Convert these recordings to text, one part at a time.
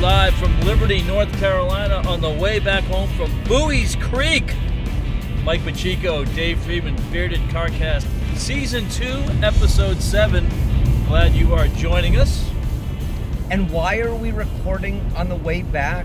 live from Liberty, North Carolina, on the way back home from Buies Creek. Mike Pacheco, Dave Friedman, Bearded Carcast, Season 2, Episode 7. Glad you are joining us. And why are we recording on the way back?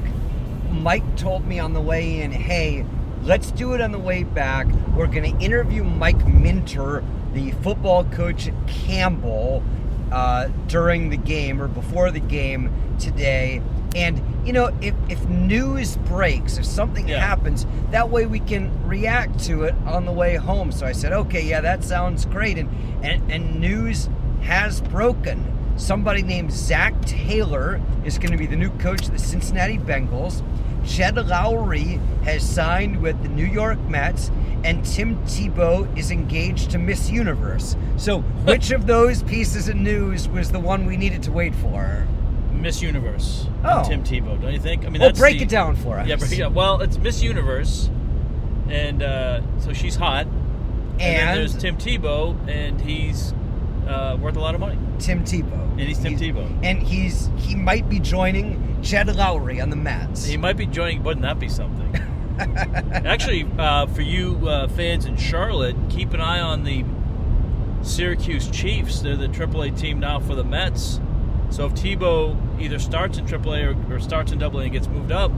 Mike told me on the way in, hey, let's do it on the way back. We're going to interview Mike Minter, the football coach at Campbell, uh, during the game or before the game today. And, you know, if, if news breaks, if something Yeah. happens, that way we can react to it on the way home. So I said, okay, yeah, that sounds great. And, and, and news has broken. Somebody named Zac Taylor is going to be the new coach of the Cincinnati Bengals. Jed Lowrie has signed with the New York Mets, and Tim Tebow is engaged to Miss Universe. So, which of those pieces of news was the one we needed to wait for? Miss Universe. Oh. Tim Tebow, don't you think? I mean, Well, that's break the- it down for us. Yeah, break it down. Well, it's Miss Universe, and uh, so she's hot. And, And there's Tim Tebow, and he's uh, worth a lot of money. Tim Tebow. And he's Tim Tebow. And he's he might be joining Jed Lowrie on the Mets. He might be joining. Wouldn't that be something? Actually, uh, for you uh, fans in Charlotte, keep an eye on the Syracuse Chiefs. They're the AAA team now for the Mets. So if Tebow either starts in AAA or, or starts in AA and gets moved up,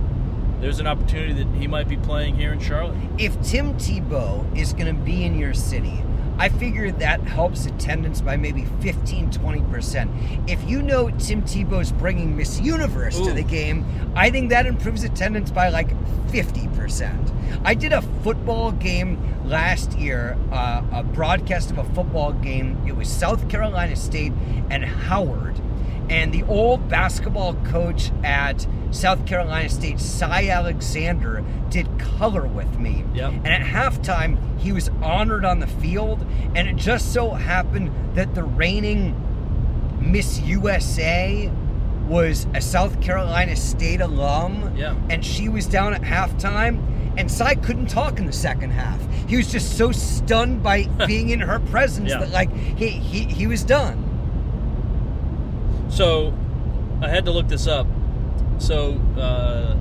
there's an opportunity that he might be playing here in Charlotte. if Tim Tebow is going to be in your city, I figure that helps attendance by maybe 15, 20%. If you know Tim Tebow's bringing Miss Universe to the game, I think that improves attendance by like 50%. I did a football game last year, uh, a broadcast of a football game. It was South Carolina State and Howard. And the old basketball coach at South Carolina State, Cy Alexander, did color with me. Yep. And at halftime, he was honored on the field. And it just so happened that the reigning Miss USA was a South Carolina State alum. Yeah. And she was down at halftime. And Cy couldn't talk in the second half. He was just so stunned by being in her presence Yeah. that, like, he, he, he was done. So I had to look this up. So uh,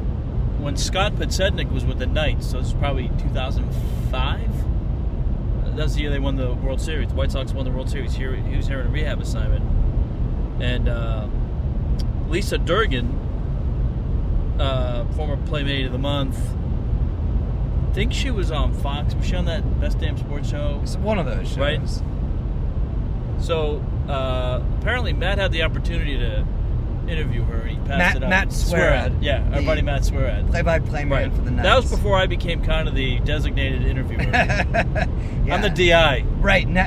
when Scott Podsednik was with the Knights, so this is probably 2005. Uh, That's the year they won the World Series. The White Sox won the World Series. Here he was here in a rehab assignment, and uh, Lisa Dergan, uh, former Playmate of the Month. I think she was on Fox. Was she on that Best Damn Sports Show? It's one of those shows. Right. So uh, apparently, Matt had the opportunity to interview her, he passed Matt- it up. Matt Swierad. yeah, our buddy Matt Swierad. Play-by-play man Right. for the Knights. That was before I became kind of the designated interviewer. yeah. I'm the DI. Right now,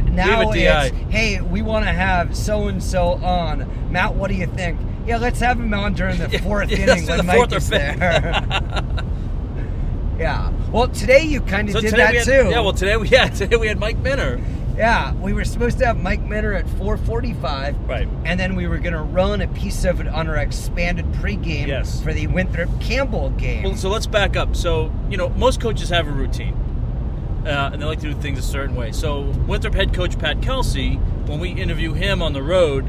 DI. it's hey, we want to have so and so on. Matt, what do you think? Yeah, let's have him on during the fourth yeah, inning when the Mike fourth or is fifth. there. yeah. Well, today you kind of So did that had, too. Yeah, well today we yeah today we had Mike Minter. Yeah, we were supposed to have Mike Minter at 4:45. Right. And then we were going to run a piece of it on our expanded pregame Yes. for the Winthrop Campbell game. Well, so let's back up. So you know, most coaches have a routine, uh, and they like to do things a certain way. So Winthrop head coach Pat Kelsey, when we interview him on the road,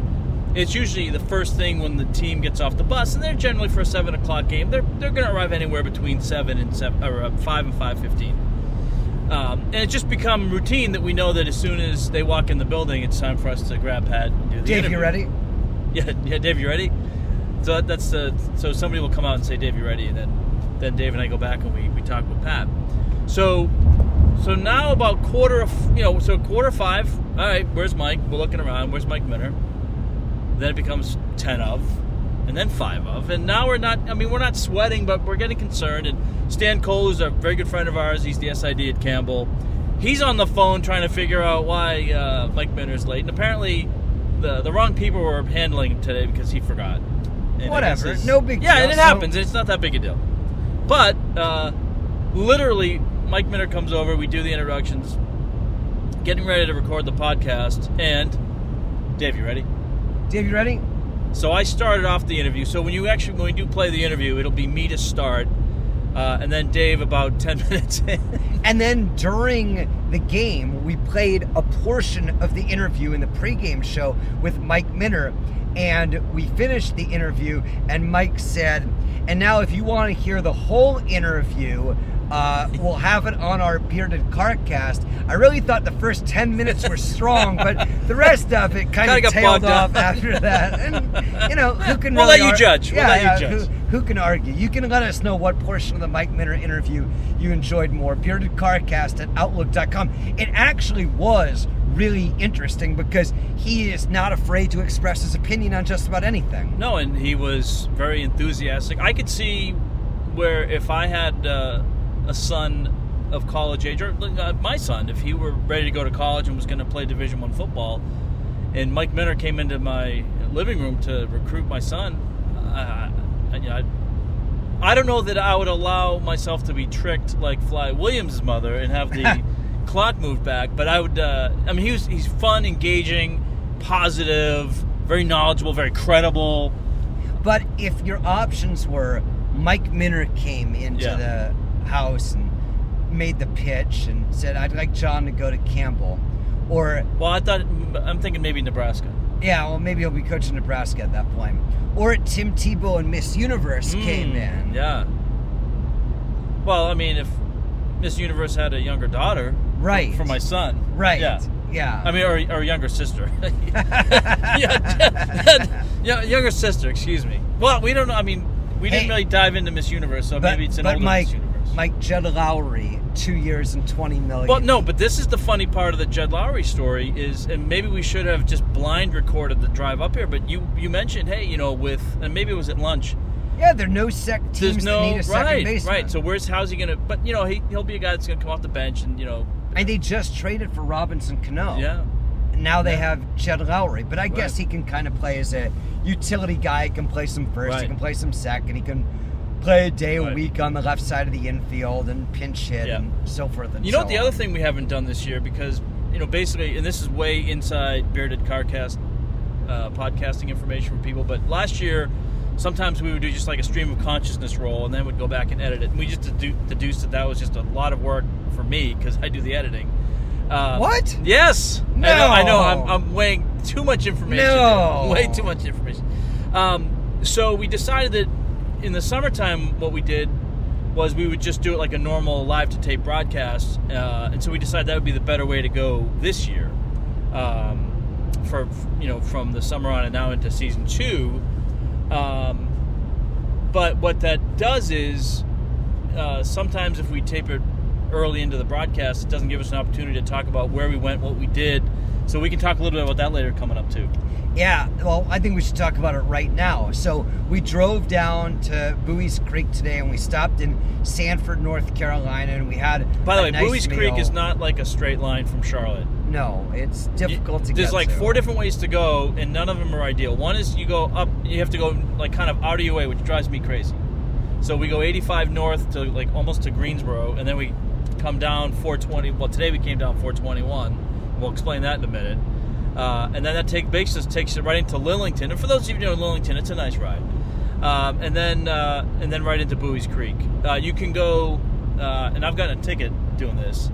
it's usually the first thing when the team gets off the bus, and they're generally for a seven o'clock game. They're they're going to arrive anywhere between seven and seven or uh, five and five fifteen. Um, and it's just become routine that we know that as soon as they walk in the building, it's time for us to grab Pat and do the Dave, interview. you ready? Yeah, yeah, Dave, you ready? So that- that's the so somebody will come out and say, Dave, you ready? And then then Dave and I go back and we, we talk with Pat. So so now about quarter of you know so quarter five. All right, where's Mike? We're looking around. Where's Mike Minter? Then it becomes ten of, and then five of, and now we're not. I mean, we're not sweating, but we're getting concerned. And Stan Cole, who's a very good friend of ours, he's the SID at Campbell. He's on the phone trying to figure out why uh, Mike Minter's late, and apparently the the wrong people were handling him today because he forgot. And Whatever. No big Yeah, deal. and it happens. It's not that big a deal. But uh, literally, Mike Minter comes over. We do the introductions, getting ready to record the podcast, and Dave, you ready? Dave, you ready? So I started off the interview. So when you actually when you do play the interview, it'll be me to start, uh, and then Dave about ten minutes in. And then during the game, we played a portion of the interview in the pregame show with Mike Minter. And we finished the interview, and Mike said, and now if you want to hear the whole interview, uh, we'll have it on our Bearded Carcast. I really thought the first 10 minutes were strong, but the rest of it kind Kinda of tailed off down. after that. And, you know, who can We'll really let you ar- judge. We'll let you judge. Who, who can argue? You can let us know what portion of the Mike Minter interview you enjoyed more. Bearded Carcast at Outlook.com. It actually was really interesting because he is not afraid to express his opinion on just about anything. No, and he was very enthusiastic. I could see where if I had uh, a son of college age, or uh, my son, if he were ready to go to college and was going to play Division One football, and Mike Minter came into my living room to recruit my son, uh, I, you know, I, I don't know that I would allow myself to be tricked like Fly Williams' mother and have the clock moved back. But I would. Uh, I mean, he was he's fun, engaging, positive, very knowledgeable, very credible. But if your options were Mike Minter came into Yeah. the house and made the pitch and said, I'd like John to go to Campbell. Or, Well, I thought I'm thinking maybe Nebraska. yeah, well, maybe he'll be coaching Nebraska at that point. Or Tim Tebow and Miss Universe came Mm, in. Yeah. Well, I mean, if Miss Universe had a younger daughter, Right. for my son, Right. Yeah. Yeah. I mean, or, or a younger sister. yeah, yeah, younger sister. Excuse me. Well, we don't know. I mean, we didn't really dive into Miss Universe, so but, maybe it's an older Mike, Miss Universe. Mike Judd Lowrie, two years and 20 million. Well, no, but this is the funny part of the Jed Lowrie story is, and maybe we should have just blind recorded the drive up here. But you you mentioned, hey, you know, with and maybe it was at lunch. Yeah, there are no sec teams There's no that need a second right, baseman. right. So where's how's he gonna? But you know, he he'll be a guy that's gonna come off the bench and you know, and they just traded for Robinson Cano. yeah. Now they Yeah. have Jed Lowrie, but I guess he can kind of play as a utility guy. He can play some first, he can play some second, he can play a day a week on the left side of the infield and pinch hit Yeah. and so forth and You know so what? The on. other thing we haven't done this year because you know basically, and this is way inside Bearded Carcast uh, podcasting information for people. But last year, sometimes we would do just like a stream of consciousness roll, and then we'd go back and edit it. And we just dedu- deduced that that was just a lot of work for me because I do the editing. Um, What? Yes. I know. No. I know. I'm, I'm weighing too much information. No. Way too much information. Um, so we decided that in the summertime, what we did was we would just do it like a normal live to tape broadcast, uh, and so we decided that would be the better way to go this year. Um, for you know, from the summer on and now into season two. Um, but what that does is uh, sometimes if we tape it early into the broadcast, it doesn't give us an opportunity to talk about where we went, what we did. So we can talk a little bit about that later coming up too. Yeah, well, I think we should talk about it right now. So we drove down to Buies Creek today, and we stopped in Sanford, North Carolina, and we had. By the way, nice Buies Creek is not like a straight line from Charlotte. No, it's difficult to get. There's like to. four different ways to go, and none of them are ideal. One is you go up, you have to go like kind of out of your way, which drives me crazy. So we go 85 north to like almost to Greensboro, and then we come down 420. Well, today we came down 421. We'll explain that in a minute. Uh, and then that take, takes us takes it right into Lillington. And for those of you who know Lillington, it's a nice ride. Um, and then uh, and then right into Buies Creek. Uh, you can go, uh, and I've gotten a ticket doing this.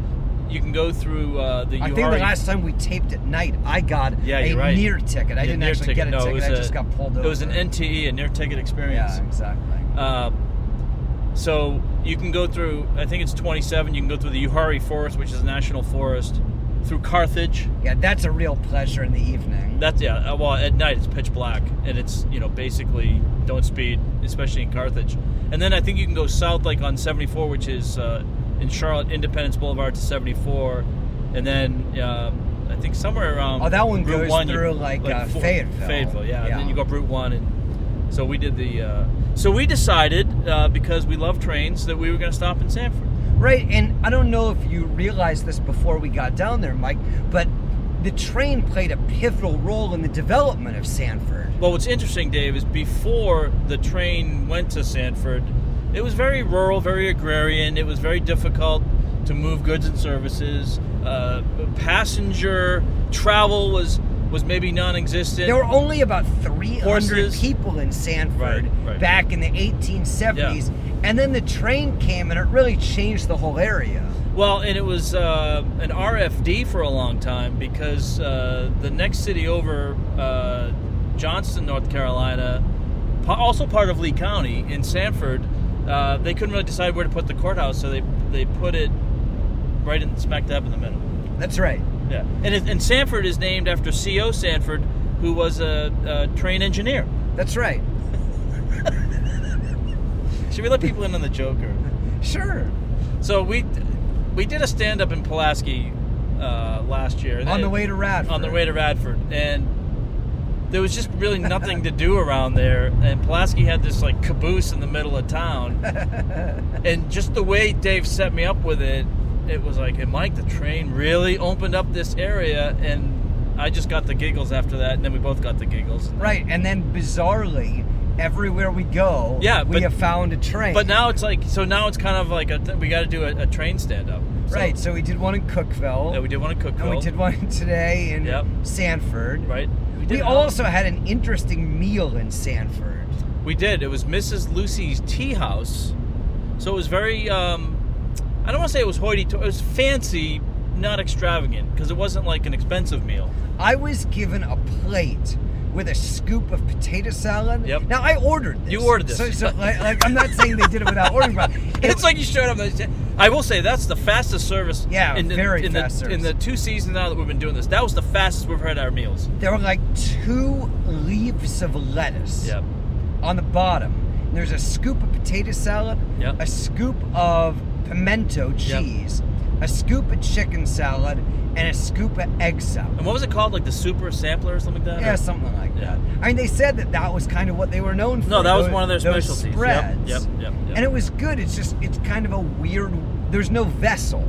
You can go through uh, the. I think the last time we taped at night, I got Yeah, a right. near ticket. I Yeah, didn't actually ticket. get a No, it ticket. was I a- just got pulled over. It was an NTE, a near ticket experience. Yeah, exactly. Um, so you can go through. I think it's 27. You can go through the Uwharrie Forest, which is a national forest, through Carthage. Yeah, that's a real pleasure in the evening. That's yeah. uh, Well, at night it's pitch black, and it's you know basically don't speed, especially in Carthage. And then I think you can go south, like on 74, which is uh, in Charlotte, Independence Boulevard to 74, and then um, I think somewhere around. Oh, that one Route goes 1, you- through, like, uh, four- Fayetteville. Fayetteville, yeah. Yeah. And then you go up Route One, and so we did the. Uh, so we decided uh, because we love trains that we were going to stop in Sanford. Right, and I don't know if you realized this before we got down there, Mike, but the train played a pivotal role in the development of Sanford. Well, what's interesting, Dave, is before the train went to Sanford, it was very rural, very agrarian. It was very difficult to move goods and services. Uh, passenger travel was was maybe non-existent. There were only about 300 Horses. people in Sanford Right, right. back in the 1870s, and then the train came and it really changed the whole area. Well, and it was uh, an RFD for a long time because uh, the next city over, uh, Johnston, North Carolina, also part of Lee County in Sanford. Uh, they couldn't really decide where to put the courthouse, so they they put it right in smack dab in the middle. That's right. Yeah, and it, and Sanford is named after C.O. Sanford, who was a, a train engineer. That's right. Should we let people in on the joke? Or? Sure. So we we did a stand up in Pulaski uh, last year. On the way to Radford. On the way to Radford, and there was just really nothing to do around there. And Pulaski had this like caboose in the middle of town, and just the way Dave set me up with it, it was like, "Hey, Mike, the train really opened up this area," and I just got the giggles after that, and then we both got the giggles. Right, and then bizarrely, everywhere we go, Yeah, we but- have found a train. But now it's like, so now it's kind of like a, we got to do a, a train stand up. right, so we did one in Cookeville, Yeah, we did one in Cookeville. and we did one today in Yep. Sanford. Right. We, did also had an interesting meal in Sanford. We did. It was Mrs. Lucy's Tea House. So it was very, um, I don't want to say it was hoity toity. It was fancy, not extravagant, because it wasn't like an expensive meal. I was given a plate with a scoop of potato salad. Yep. Now I ordered this. You ordered this. So, so like, like, I'm not saying they did it without ordering, but It's like you showed up. and they said- I will say that's the fastest service. Yeah, in the, very in fast the, service. In the two seasons now that we've been doing this, that was the fastest we've had our meals. there were like two leaves of lettuce Yep. on the bottom. There's a scoop of potato salad, Yep. a scoop of pimento cheese, a scoop of chicken salad, and a scoop of egg salad. And what was it called? Like the super sampler or something like that? Yeah, Or- something like Yeah. that. I mean, they said that that was kind of what they were known for. No, that was those- one of their specialties. Yep, Spreads. yep, yep, yep. And it was good. It's just, it's kind of a weird. There's no vessel.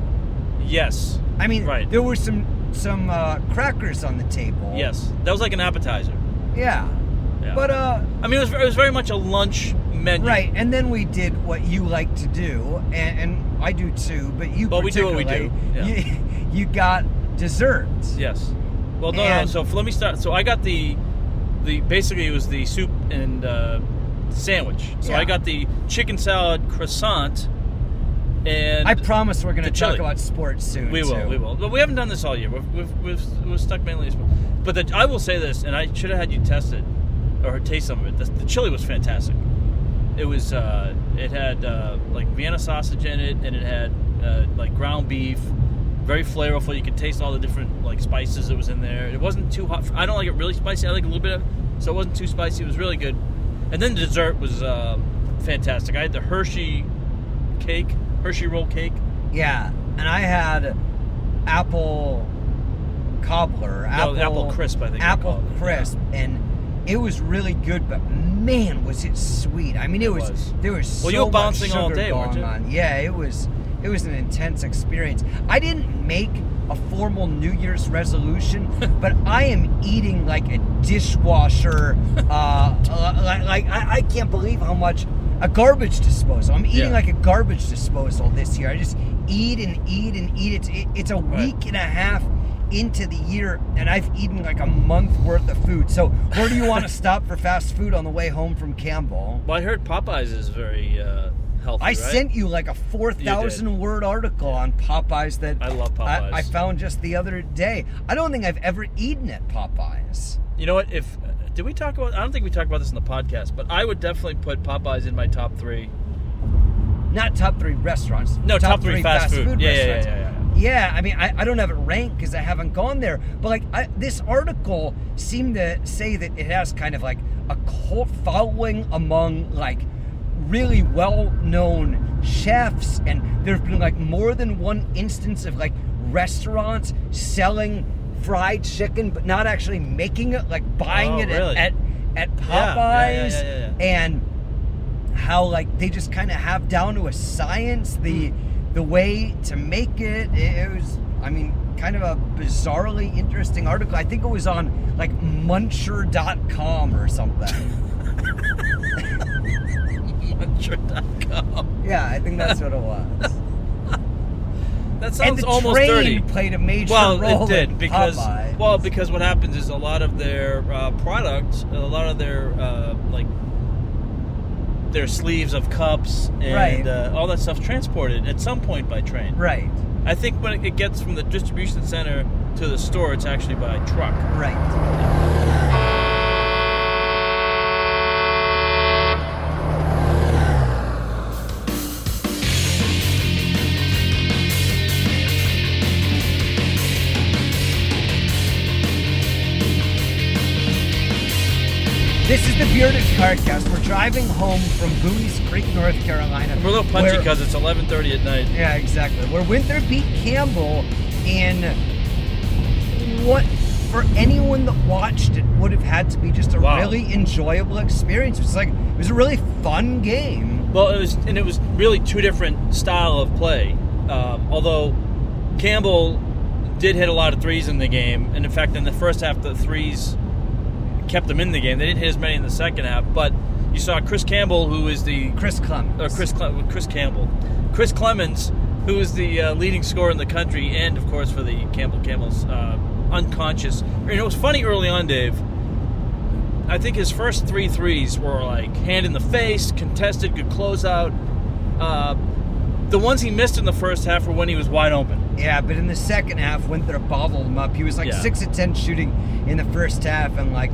Yes. I mean, Right. there were some some uh, crackers on the table. Yes. That was like an appetizer. Yeah. Yeah. But uh, I mean, it was, it was very much a lunch menu. right. And then we did what you like to do, and, and I do too. But you. Well, we do what we do, yeah. You, you got desserts. Yes. Well, no, no. So let me start. So I got the, the basically it was the soup and uh, sandwich. So Yeah. I got the chicken salad croissant, and I promise we're going to talk chili. about sports soon. we will, too. we will. But we haven't done this all year. We've we've, we've, we've stuck mainly. But the, I will say this, and I should have had you test it or taste some of it. The, the chili was fantastic. It was. Uh, it had uh, like Vienna sausage in it, and it had uh, like ground beef. Very flavorful. You could taste all the different like spices that was in there. It wasn't too hot. I don't like it really spicy. I like a little bit of, so it wasn't too spicy. It was really good. And then the dessert was uh, fantastic. I had the Hershey cake, Hershey roll cake. Yeah, and I had apple cobbler, No, apple, apple crisp, I think apple crisp, and it was really good. But man, was it sweet! I mean, it, It was, was. there was so Well, you were much bouncing all day, weren't going you? on. Yeah, it was it was an intense experience. I didn't make a formal New Year's resolution, but I am eating like a dishwasher. uh, uh, like, like I, I can't believe how much a garbage disposal. I'm eating Yeah. like a garbage disposal this year. I just eat and eat and eat. It's it, it's a Right. week and a half into the year, and I've eaten like a month worth of food. So where do you want to stop for fast food on the way home from Campbell? Well, I heard Popeyes is very uh, healthy. I right? sent you like a four thousand word article on Popeyes that I love Popeyes. I found just the other day. I don't think I've ever eaten at Popeyes. You know what? If did we talk about? I don't think we talked about this in the podcast, but I would definitely put Popeyes in my top three. Not top three restaurants. No, top three fast food. Yeah, yeah, yeah, restaurants. yeah, yeah. Yeah, I mean, I, I don't have it ranked because I haven't gone there. But like, I, this article seemed to say that it has kind of like a cult following among like really well-known chefs, and there's been like more than one instance of like restaurants selling fried chicken, but not actually making it, like buying Oh, it really? at, at at Popeyes, Yeah, yeah, yeah, and how like they just kind of have down to a science the Hmm. The way to make it. it. Was, I mean, kind of a bizarrely interesting article. I think it was on like Muncher.com or something. Muncher.com. yeah, I think that's what it was. That and sounds the almost train dirty. played a major Well, role it did in because Popeyes. well because what happens is a lot of their uh, product, a lot of their uh, like their sleeves of cups and Right. uh, all that stuff transported at some point by train. right, I think when it gets from the distribution center to the store, it's actually by truck. right. The Bearded Carcast. We're driving home from Buies Creek, North Carolina. We're a little punchy because it's 11:30 at night. Yeah, exactly. Where Winthrop beat Campbell in what, for anyone that watched it, would have had to be just a Wow. really enjoyable experience. It was like it was a really fun game. Well, it was, and it was really two different style of play. Um, although Campbell did hit a lot of threes in the game, and in fact, in the first half, the threes kept them in the game. They didn't hit as many in the second half, but you saw Chris Campbell, who is the Chris Clemmons. or Chris Cle- Chris Campbell, Chris Clemmons, who is the uh, leading scorer in the country, and of course for the Campbell Campbell's uh, unconscious. You know, it was funny early on, Dave. I think his first three threes were like hand in the face, contested, good closeout. Uh, the ones he missed in the first half were when he was wide open. Yeah, but in the second half, Winthrop bottled him up. He was like Yeah. six of ten shooting in the first half, and like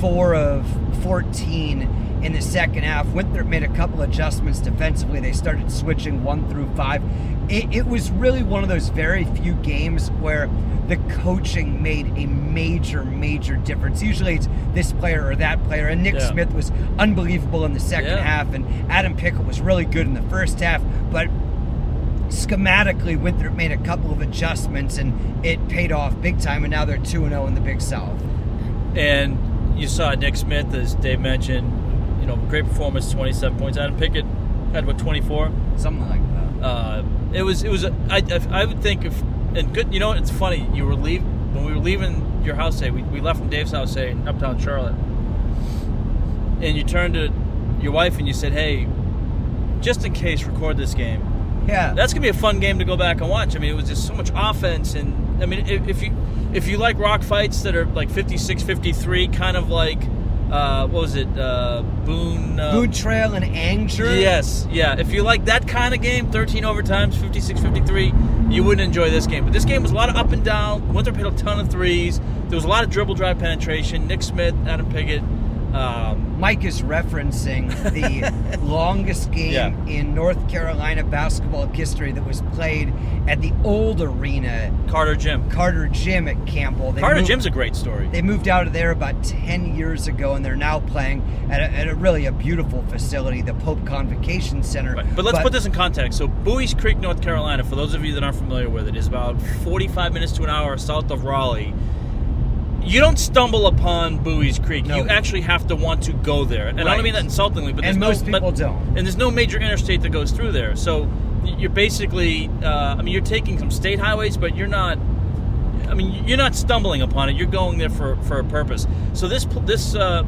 four of fourteen in the second half. Winthrop made a couple adjustments defensively. They started switching one through five. It, it was really one of those very few games where the coaching made a major, major difference. Usually it's this player or that player, and Nick Yeah. Smith was unbelievable in the second Yeah. half, and Adam Pickett was really good in the first half, but schematically, Winthrop made a couple of adjustments and it paid off big time. And now they're two and zero in the Big South. And you saw Nick Smith, as Dave mentioned, you know, great performance, 27 points. Adam Pickett had what 24. Something like that. Uh, it was it was a, I, I would think if and good you know what, it's funny you were leave when we were leaving your house say we, we left from Dave's house say in uptown Charlotte and you turned to your wife and you said hey just in case record this game Yeah, that's gonna be a fun game to go back and watch I mean it was just so much offense and I mean if, if you if you like rock fights that are like 56 53 kind of like uh, what was it uh, Boone uh, Boone Trail and Angier. Yes, yeah. If you like that kind of game, 13 overtimes, 56 53, you wouldn't enjoy this game. But this game was a lot of up and down. Winthrop hit a ton of threes. There was a lot of dribble drive penetration. Nick Smith, Adam Pickett. Um, Mike is referencing the longest game Yeah. in North Carolina basketball history that was played at the old arena, Carter Gym. Carter Gym at Campbell. They Carter moved- Gym's a great story. They moved out of there about 10 years ago, and they're now playing at a, at a really a beautiful facility, the Pope Convocation Center. Right. But let's put this in context. So, Buies Creek, North Carolina, for those of you that aren't familiar with it, is about 45 minutes to an hour south of Raleigh. You don't stumble upon Buies Creek. No. You actually have to want to go there. And I don't mean that insultingly, but And there's most no, people but, don't. And there's no major interstate that goes through there. So you're basically, uh, I mean, you're taking some state highways, but you're not. I mean, you're not stumbling upon it. You're going there for, for a purpose. So this this uh,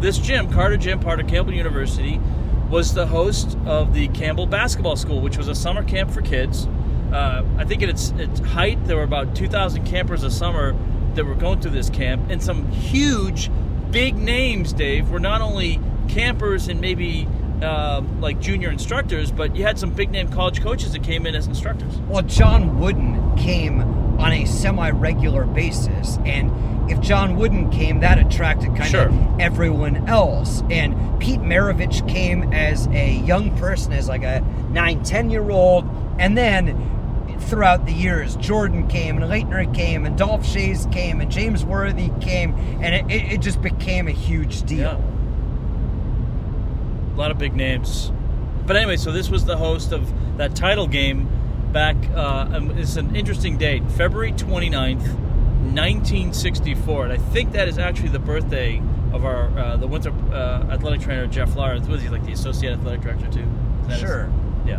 this gym, Carter Gym, part of Campbell University, was the host of the Campbell Basketball School, which was a summer camp for kids. Uh, I think at its its height, there were about 2,000 campers a summer that were going through this camp, and some huge, big names. Dave were not only campers and maybe. Uh, like junior instructors, but you had some big name college coaches that came in as instructors. Well, John Wooden came on a semi-regular basis, and if John Wooden came, that attracted kind Sure. of everyone else. And Pete Maravich came as a young person, as like a nine, ten year old, and then throughout the years, Jordan came, and Laettner came, and Dolph Schayes came, and James Worthy came, and it, it, just became a huge deal. A lot of big names. But anyway, so this was the host of that title game back. Uh, um, it's an interesting date, February 29th, 1964. And I think that is actually the birthday of our uh, the winter uh, athletic trainer, Jeff Lauer. Was he like the associate athletic director, too? Is that his- Sure. yeah.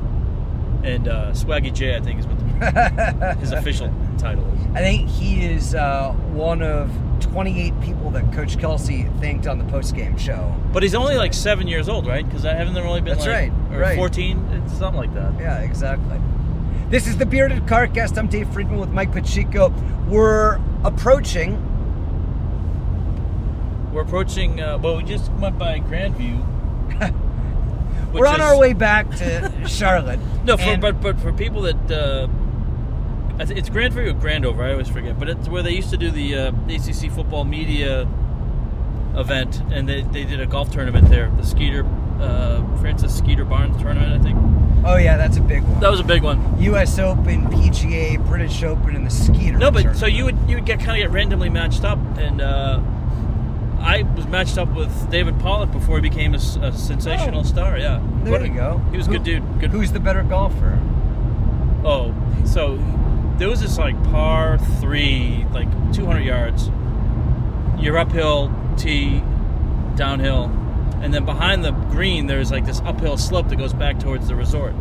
And uh, Swaggy J, I think, is what the, his official title is. I think he is uh, one of 28 people that Coach Kelsey thanked on the post-game show. But he's only like seven years old, right? Because I haven't really been That's like right, or right. 14, it's something like that. Yeah, exactly. This is the Bearded Carcast. I'm Dave Friedman with Mike Pacheco. We're approaching. We're approaching. Uh, well, we just went by Grandview. We're on is- our way back to Charlotte. No, for, but but for people that uh, it's Grandview or Grandover. I always forget. But it's where they used to do the uh, ACC football media event, and they, they did a golf tournament there. The Skeeter uh, Francis Skeeter Barnes tournament, I think. oh yeah, that's a big one. That was a big one. U.S. Open, PGA, British Open, and the Skeeter. No, but so you would you would get kind of get randomly matched up, and uh, I was matched up with David Pollack before he became a sensational Oh. star. Yeah, There What you go. He was a good dude. Good. Who's the better golfer? Oh, so there was this like par three, like 200 yards. You're uphill, tee, downhill, and then behind the green there's like this uphill slope that goes back towards the resort.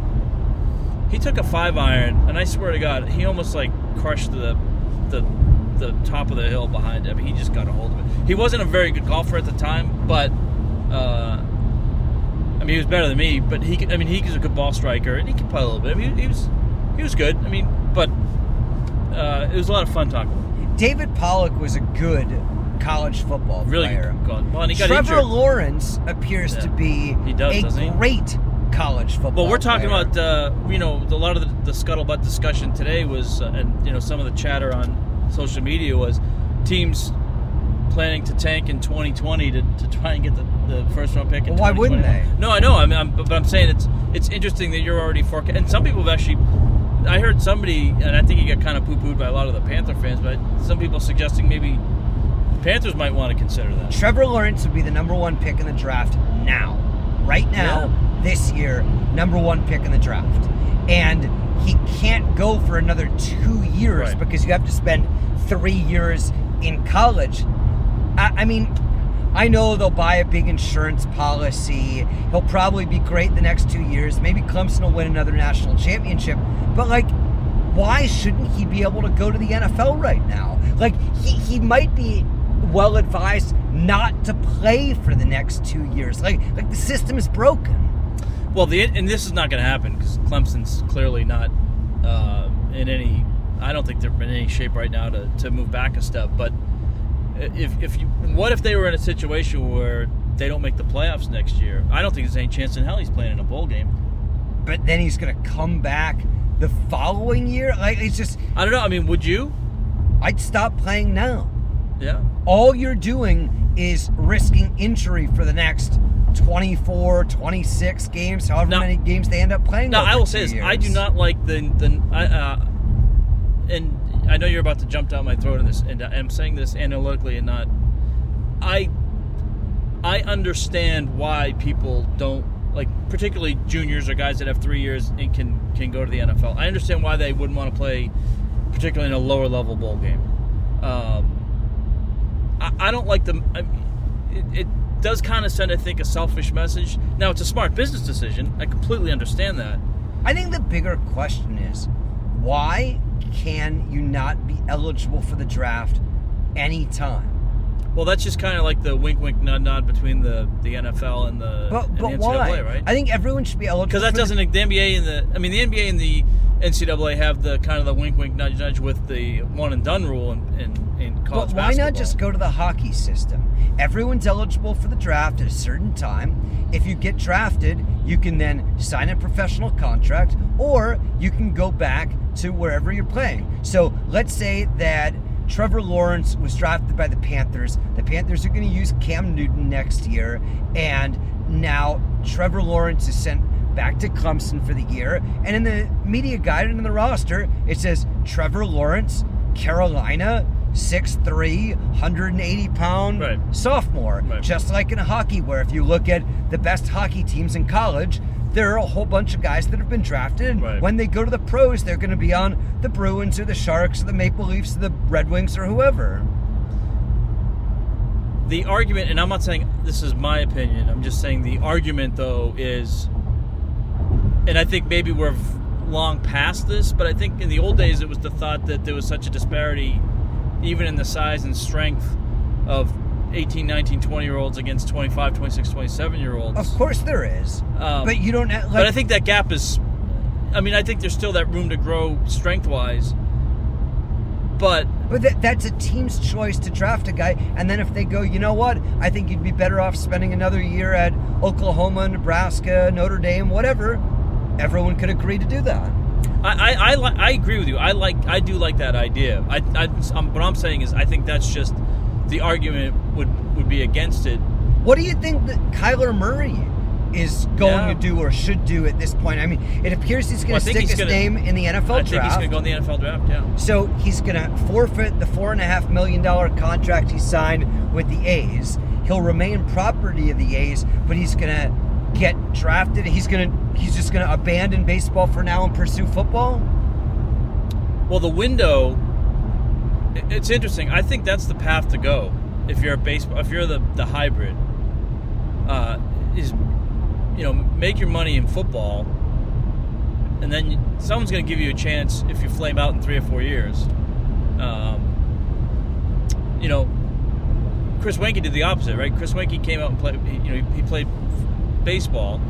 He took a five iron, and I swear to God, he almost like crushed the the the top of the hill behind him. He just got a hold of it. He wasn't a very good golfer at the time, but. Uh, I mean, he was better than me, but he. Could, I mean, he was a good ball striker, and he could play a little bit. I mean, he was, he was good. I mean, but uh, it was a lot of fun talking. David Pollack was a good college football Really player. good. Well, and he got Trevor injured. Lawrence appears to be He does, a doesn't he? great college football. Well, we're talking player. about uh, you know a lot of the, the scuttlebutt discussion today was, uh, and you know some of the chatter on social media was teams planning to tank in 2020 to, to try and get the, the first round pick. In Well, why wouldn't they? No, I know. I mean, I'm, but I'm saying it's it's interesting that you're already forecast. And some people have actually. I heard somebody, and I think he got kind of poo pooed by a lot of the Panther fans, but some people suggesting maybe the Panthers might want to consider that. Trevor Lawrence would be the number one pick in the draft now, right now, this year, number one pick in the draft, and he can't go for another two years Right. because you have to spend three years in college. I, I mean. I know they'll buy a big insurance policy. He'll probably be great the next two years. Maybe Clemson will win another national championship. But like, why shouldn't he be able to go to the NFL right now? Like he, he might be well advised not to play for the next two years. Like like the system is broken. Well, the and this is not going to happen because Clemson's clearly not uh, in any. I don't think they're in any shape right now to, to move back a step. But if if you, what if they were in a situation where they don't make the playoffs next year? I don't think there's any chance in hell he's playing in a bowl game. But then he's gonna come back the following year. Like it's just I don't know. I mean, would you? I'd stop playing now. Yeah. All you're doing is risking injury for the next 24, 26 games, however Now- many games they end up playing. Now I will say this: years. I do not like the the I, uh, and I know you're about to jump down my throat in this, and I'm saying this analytically and not. I I understand why people don't like, particularly juniors or guys that have three years and can can go to the NFL. I understand why they wouldn't want to play, particularly in a lower level bowl game. Um, I, I don't like the. I, it, it does kind of send, I think, a selfish message. Now it's a smart business decision. I completely understand that. I think the bigger question is why can you not be eligible for the draft anytime? Well, that's just kind of like the wink, wink, nod, nod between the, the NFL and the, But and but the NCAA, why? right? I think everyone should be eligible Because that for doesn't the NBA and the I mean the NBA and the NCAA have the kind of the wink, wink, nudge, nudge with the one and done rule in in, in college But why basketball. not just go to the hockey system? Everyone's eligible for the draft at a certain time. If you get drafted, you can then sign a professional contract or you can go back to wherever you're playing. So let's say that Trevor Lawrence was drafted by the Panthers. The Panthers are going to use Cam Newton next year. And now Trevor Lawrence is sent back to Clemson for the year. And in the media guide and in the roster, it says Trevor Lawrence, Carolina, 6'3, 180 pound Right. sophomore. Right. Just like in hockey, where if you look at the best hockey teams in college, there are a whole bunch of guys that have been drafted. Right. when they go to the pros, they're going to be on the Bruins or the Sharks or the Maple Leafs or the Red Wings or whoever. the argument, and I'm not saying this is my opinion. I'm just saying the argument though is, and I think maybe we're long past this, but I think in the old days it was the thought that there was such a disparity, even in the size and strength of 18, 19, 20 year olds against 25, 26, 27 year olds. Of course there is. Um, but you don't have, like, but I think that gap is. I mean, I think there's still that room to grow strength wise. But But that, that's a team's choice to draft a guy, and then if they go, you know what, I think you'd be better off spending another year at Oklahoma, Nebraska, Notre Dame, whatever. Everyone could agree to do that. I, I, I, li- I agree with you. I like I do like that idea. I, I um, what I'm saying is I think that's just the argument would would be against it. What do you think that Kyler Murray is going Yeah. to do or should do at this point? I mean, it appears he's going Well, to think stick his gonna- name in the NFL I think draft. he's going to go in the NFL draft. Yeah. So he's going to forfeit the four and a half million dollar contract he signed with the A's. He'll remain property of the A's, but he's gonna get drafted. He's gonna he's just gonna abandon baseball for now and pursue football. Well, the window. It's interesting. I think that's the path to go. If you're a baseball, if you're the the hybrid, uh, is you know make your money in football, and then someone's to give you a chance if you flame out in three or four years. Um, you know, Chris Weinke did the opposite, right? Chris Weinke came out and played. You know, he, he played baseball.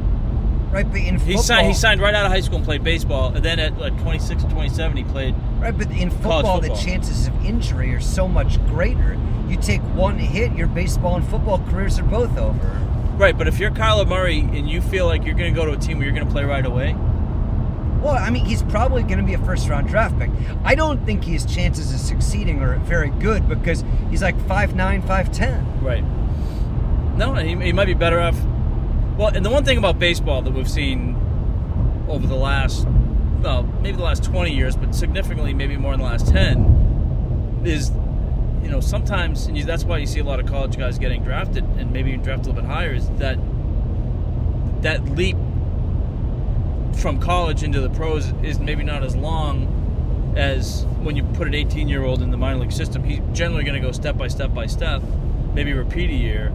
Right, but in football, He signed. He signed right out of high school and played baseball, and then at like 26 or 27, he played. Right, but in College football, the chances of injury are so much greater. You take one hit, your baseball and football careers are both over. Right, but if you're Kyler Murray and you feel like you're going to go to a team where you're going to play right away, Well, I mean, he's probably going to be a first round draft pick. I don't think his chances of succeeding are very good because he's like 5'9, 5'10. right? No, he, he might be better off. Well, and the one thing about baseball that we've seen over the last, well, maybe the last 20 years, but significantly maybe more in the last 10, is, you know, sometimes, and that's why you see a lot of college guys getting drafted and maybe even drafted a little bit higher, is that that leap from college into the pros is maybe not as long as when you put an 18 year old in the minor league system. He's generally going to go step by step by step, maybe repeat a year.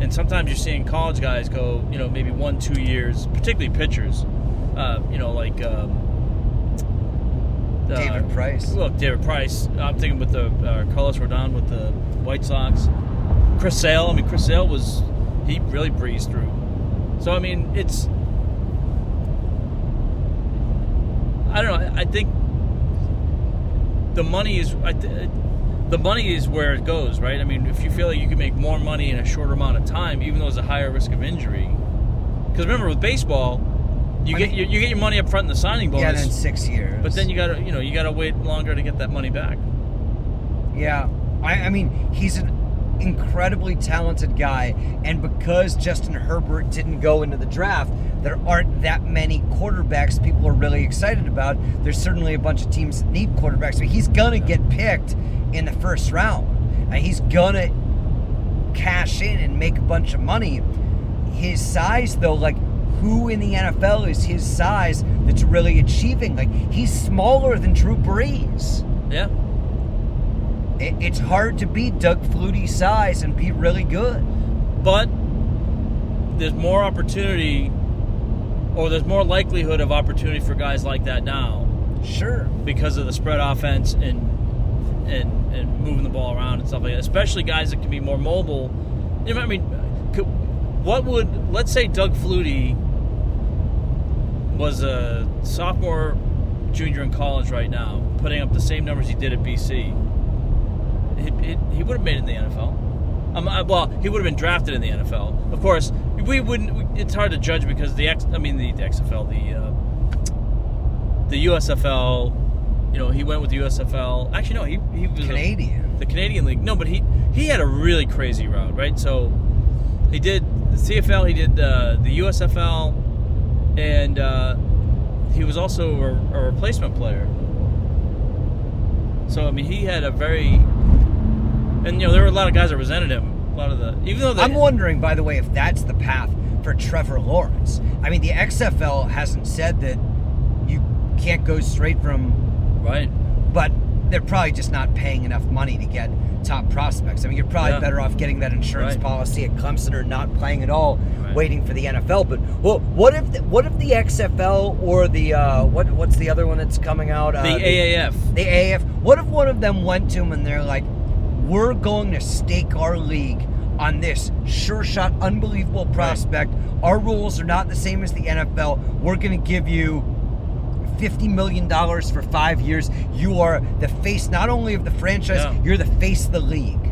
And sometimes you're seeing college guys go, you know, maybe one, two years, particularly pitchers. Uh, you know, like um, uh, David Price. Well, David Price. I'm thinking with the uh, Carlos Rodon with the White Sox. Chris Sale. I mean, Chris Sale was he really breezed through. So I mean, it's I don't know. I- I think the money is I th- the money is where it goes, right? I mean, if you feel like you can make more money in a shorter amount of time, even though there's a higher risk of injury. Because remember, with baseball, you I get mean- you, you get your money up front in the signing bonus. Yeah, then six years. but then you gotta you know you gotta wait longer to get that money back. Yeah, I, I mean, he's an incredibly talented guy, and because Justin Herbert didn't go into the draft, there aren't that many quarterbacks people are really excited about. There's certainly a bunch of teams that need quarterbacks, but he's gonna get picked in the first round, and he's gonna cash in and make a bunch of money. His size, though, like. Who in the NFL is his size that's really achieving? Like, he's smaller than Drew Brees. Yeah, It, it's hard to beat Doug Flutie's size and be really good. but there's more opportunity, or there's more likelihood of opportunity for guys like that now Sure. because of the spread offense and and and moving the ball around and stuff like that. Especially guys that can be more mobile. You know, I mean, could, what would let's say Doug Flutie was a sophomore, junior in college right now, putting up the same numbers he did at BC. He, he, would have made it in the NFL. Um, uh, well, he would have been drafted in the NFL. Of course, we wouldn't. It's hard to judge because the X. I mean, the, the XFL, the uh, the USFL. You know, he went with the USFL. Actually, no, he he was a- Canadian. the Canadian League. No, but he he had a really crazy route, right? So he did the CFL, he did uh, the USFL, and uh, he was also a, a replacement player. So I mean, he had a very, and you know, there were a lot of guys that resented him. A lot of the, even though they, I'm wondering, by the way, if that's the path for Trevor Lawrence. I mean, the XFL hasn't said that you can't go straight from, right, but they're probably just not paying enough money to get top prospects. I mean, you're probably Yeah. better off getting that insurance Right. policy at Clemson or not playing at all, Right. waiting for the NFL. But well, what if the, what if the XFL or the uh, what what's the other one that's coming out? Uh, the AAF. the AAF. What if one of them went to him and they're like, "We're going to stake our league on this sure shot, unbelievable prospect. Our rules are not the same as the NFL. We're going to give you." $50 million for five years. You are the face not only of the franchise, Yeah. you're the face of the league.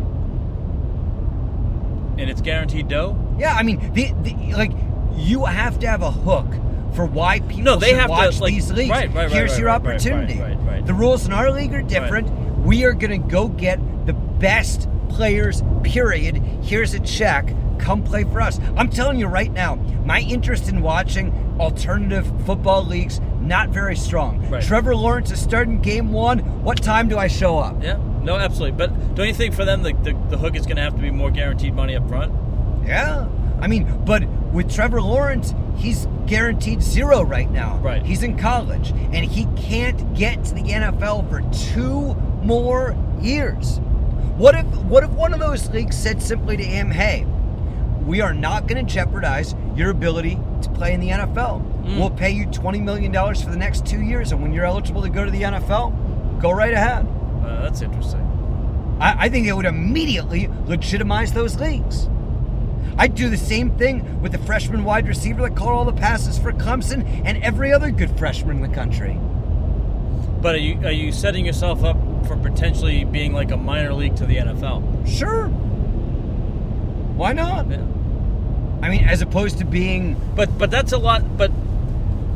and it's guaranteed dough. Yeah, I mean, the, the like you have to have a hook for why people No, they have to, watch like- these leagues. right, right, right, Here's right, your opportunity. right, right, right. The rules in our league are different. We are going to go get the best players. Period. Here's a check. Come play for us. I'm telling you right now, my interest in watching alternative football leagues not very strong. Right. Trevor Lawrence is starting game one. What time do I show up? Yeah, no, absolutely. But don't you think for them the the, the hook is going to have to be more guaranteed money up front? Yeah. I mean, but with Trevor Lawrence, he's guaranteed zero right now. Right. He's in college, and he can't get to the NFL for two more years. What if what if one of those leagues said simply to him, "Hey, we are not going to jeopardize your ability to play in the NFL. Mm. We'll pay you twenty million dollars for the next two years, and when you're eligible to go to the NFL, go right ahead." Uh, that's interesting. I, I think it would immediately legitimize those leagues. I'd do the same thing with the freshman wide receiver that caught all the passes for Clemson and every other good freshman in the country. But are you are you setting yourself up for potentially being like a minor league to the NFL? Sure. Why not? Yeah. I mean, as opposed to being But but that's a lot. But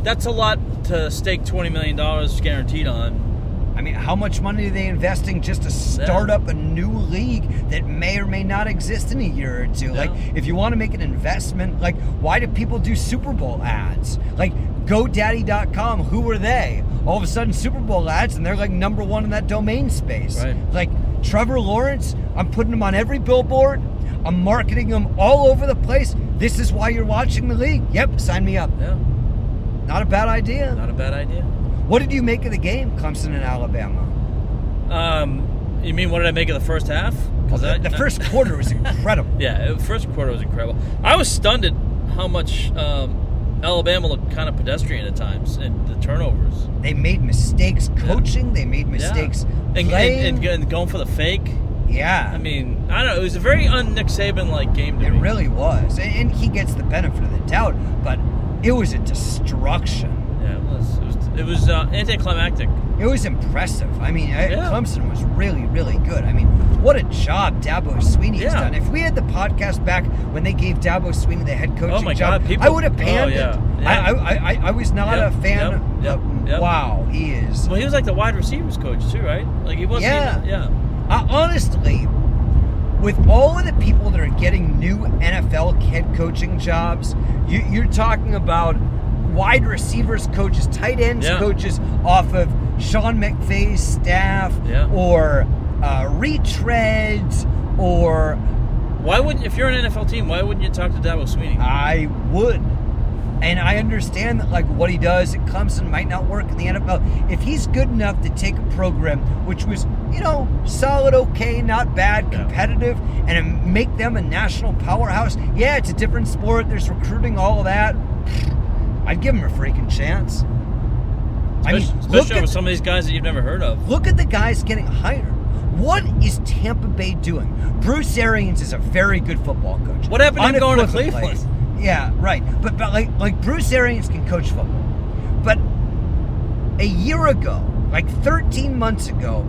that's a lot to stake twenty million dollars guaranteed on. I mean, how much money are they investing just to start Yeah. up a new league that may or may not exist in a year or two? Like, if you want to make an investment, like, why do people do Super Bowl ads? Like, GoDaddy.com, who are they? All of a sudden, Super Bowl ads, and they're like number one in that domain space. Right. Like, Trevor Lawrence, I'm putting him on every billboard, I'm marketing him all over the place. This is why you're watching the league. Yep, sign me up. Yeah, Not a bad idea. not a bad idea. What did you make of the game, Clemson and Alabama? Um, you mean what did I make of the first half? Well, 'Cause the, the first quarter was incredible. Yeah, the first quarter was incredible. I was stunned at how much um, Alabama looked kind of pedestrian at times and the turnovers. They made mistakes coaching. They made mistakes yeah. and, playing. and, and, and going for the fake. yeah, I mean, I don't know. It was a very un Nick Saban like game to it me. really was. And he gets the benefit of the doubt, but it was a destruction. Yeah, it was. It was, it was uh, anticlimactic. It was impressive. I mean, Yeah. Clemson was really, really good. I mean, what a job Dabo Swinney has done. If we had the podcast back when they gave Dabo Swinney the head coaching Oh job, God, people- I would have oh, panned yeah. it. Yeah. I, I, I, I was not Yep, a fan. yep, of, yep, yep. Wow, he is. Well, he was like the wide receivers coach too, right? Like he wasn't. Yeah. Even, yeah. Uh, honestly, with all of the people that are getting new NFL head coaching jobs, you, you're talking about wide receivers coaches, tight ends Yeah. coaches off of Sean McVay's staff, Yeah. or uh, retreads, or Why wouldn't if you're an NFL team? Why wouldn't you talk to Dabo Swinney? I would. And I understand that, like, what he does at Clemson might not work in the NFL. If he's good enough to take a program which was, you know, solid, okay, not bad, competitive, and make them a national powerhouse, yeah, it's a different sport. There's recruiting, all of that. I'd give them a freaking chance. I mean, especially look at, with some of these guys that you've never heard of. look at the guys getting hired. What is Tampa Bay doing? Bruce Arians is a very good football coach. What happened to him going to. Cleveland? Yeah, right. But but like like Bruce Arians can coach football. But a year ago, like 13 months ago,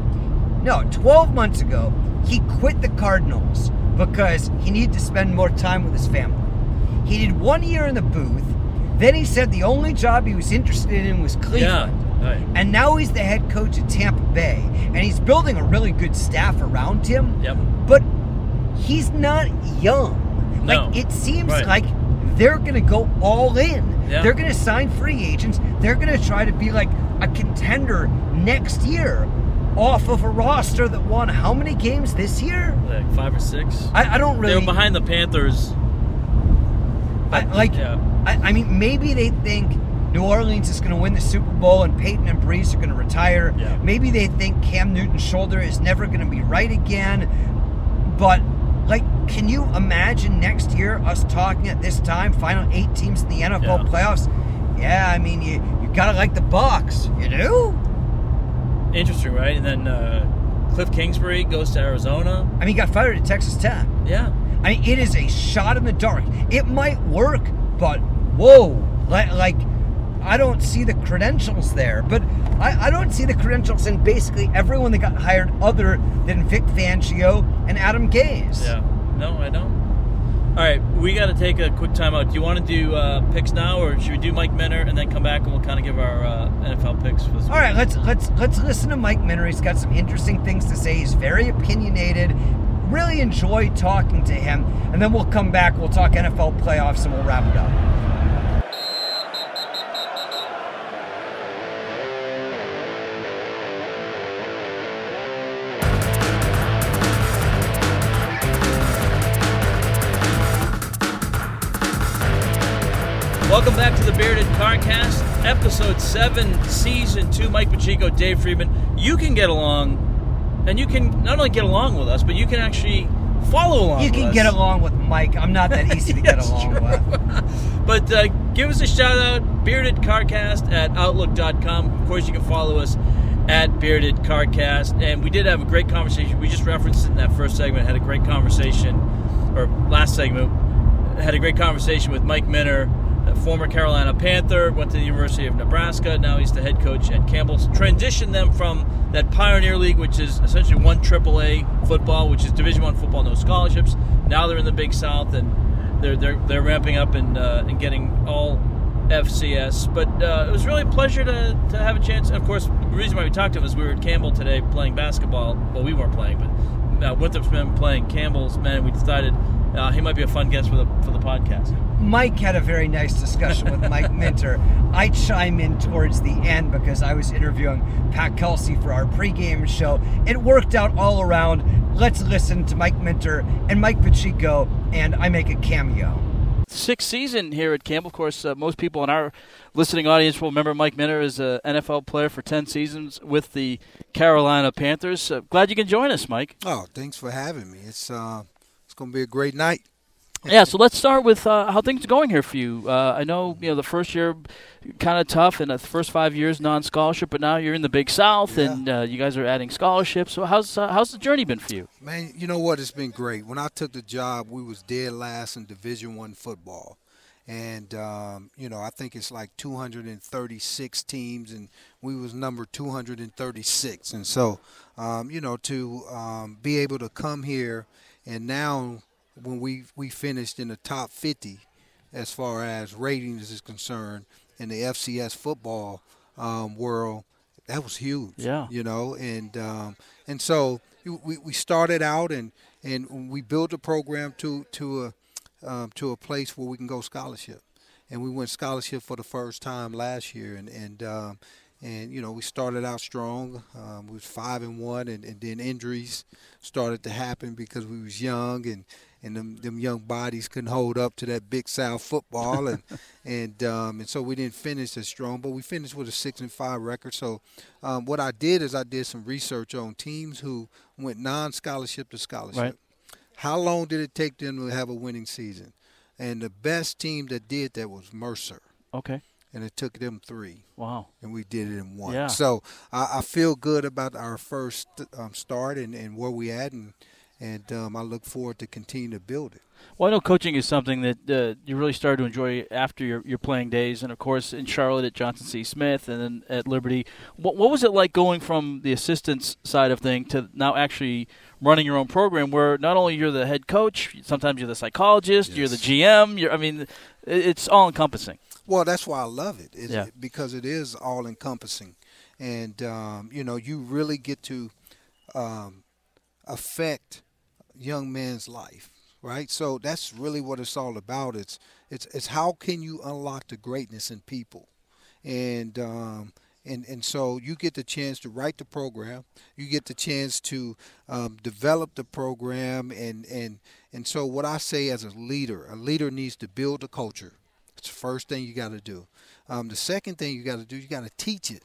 no, 12 months ago, he quit the Cardinals because he needed to spend more time with his family. He did one year in the booth. Then he said the only job he was interested in was Cleveland. Yeah. Right. And now he's the head coach at Tampa Bay, and he's building a really good staff around him. Yep. But he's not young. No. Like it seems Right. like they're going to go all in. Yeah. They're going to sign free agents. They're going to try to be like a contender next year off of a roster that won how many games this year? Like five or six. I, I don't really. They were behind the Panthers. I, like, Yeah. I, I mean, maybe they think New Orleans is going to win the Super Bowl and Peyton and Brees are going to retire. Yeah. Maybe they think Cam Newton's shoulder is never going to be right again. But, like, can you imagine next year us talking at this time, final eight teams in the NFL Yeah. playoffs? Yeah, I mean, you, you got to like the Bucks. You do? Interesting, right? And then uh, Cliff Kingsbury goes to Arizona. I mean, he got fired at Texas Tech. Yeah. I mean, it is a shot in the dark. It might work, but whoa, like, like I don't see the credentials there. But I, I don't see the credentials in basically everyone that got hired other than Vic Fangio and Adam Gase. Yeah. No, I don't. All right, we got to take a quick timeout. Do you want to do uh, picks now, or should we do Mike Minter and then come back and we'll kind of give our uh, NFL picks for this All right, let's let's let's listen to Mike Minter. He's got some interesting things to say. He's very opinionated. Really enjoy talking to him, and then we'll come back. We'll talk NFL playoffs, and we'll wrap it up. Episode seven, season two. Mike Pacheco, Dave Friedman. You can get along, and you can not only get along with us, but you can actually follow along. You can get along with Mike. I'm not that easy to get along true. with. But uh, give us a shout out, Bearded Carcast at Outlook.com. Of course, you can follow us at Bearded Carcast. And we did have a great conversation. We just referenced it in that first segment. Had a great conversation, or last segment, had a great conversation with Mike Minter, former Carolina Panther, went to the University of Nebraska. Now he's the head coach at Campbell's. Transitioned them from that Pioneer League, which is essentially one AAA football, which is Division One football, no scholarships. Now they're in the Big South, and they're they're, they're ramping up and uh, and getting all FCS. But uh, it was really a pleasure to, to have a chance. Of course, the reason why we talked to him is we were at Campbell today playing basketball. Well, we weren't playing, but uh, Winthrop's been playing Campbell's men. We decided uh, he might be a fun guest for the for the podcast. Mike had a very nice discussion with Mike Minter. I chime in towards the end because I was interviewing Pat Kelsey for our pregame show. It worked out all around. Let's listen to Mike Minter and Mike Pacheco, and I make a cameo. sixth season here at Campbell. Of course, uh, most people in our listening audience will remember Mike Minter as an NFL player for 10 seasons with the Carolina Panthers. Uh, glad you can join us, Mike. Oh, thanks for having me. It's it's gonna be a great night. Yeah, so let's start with uh, how things are going here for you. Uh, I know you know the first year kind of tough, and the first five years non-scholarship, but now you're in the Big South, Yeah. and uh, you guys are adding scholarships. So how's uh, how's the journey been for you? Man, you know what? It's been great. When I took the job, we was dead last in Division One football, and um, you know I think it's like 236 teams, and we was number 236. And so, um, you know, to um, be able to come here, and now when we we finished in the top 50 as far as ratings is concerned in the FCS football um, world, that was huge. Yeah. You know, and um, and so we, we started out and and we built a program to to a um, to a place where we can go scholarship, and we went scholarship for the first time last year, and and um, and you know we started out strong. Um, we was five and one, and, and then injuries started to happen because we was young and. And them, them young bodies couldn't hold up to that big South football, and and um, and so we didn't finish as strong. But we finished with a six and five record. So um, what I did is I did some research on teams who went non-scholarship to scholarship. Right. How long did it take them to have a winning season? And the best team that did that was Mercer, Okay, and it took them three, wow. and we did it in one. Yeah. So I, I feel good about our first um, start and, and where we at, and and um, I look forward to continue to build it. Well, I know coaching is something that uh, you really started to enjoy after your, your playing days, and of course in Charlotte at Johnson C. Smith, and then at Liberty. What, what was it like going from the assistants side of thing to now actually running your own program, where not only you're the head coach, sometimes you're the psychologist, you're the GM. You're, I mean, it's all encompassing. Well, that's why I love it, is Yeah. because it is all encompassing, and um, you know you really get to um, affect young men's life, right? So that's really what it's all about. It's it's it's how can you unlock the greatness in people, and um, and and so you get the chance to write the program, you get the chance to um, develop the program, and and and so what I say as a leader, a leader needs to build a culture. It's the first thing you got to do. Um, the second thing you got to do, you got to teach it.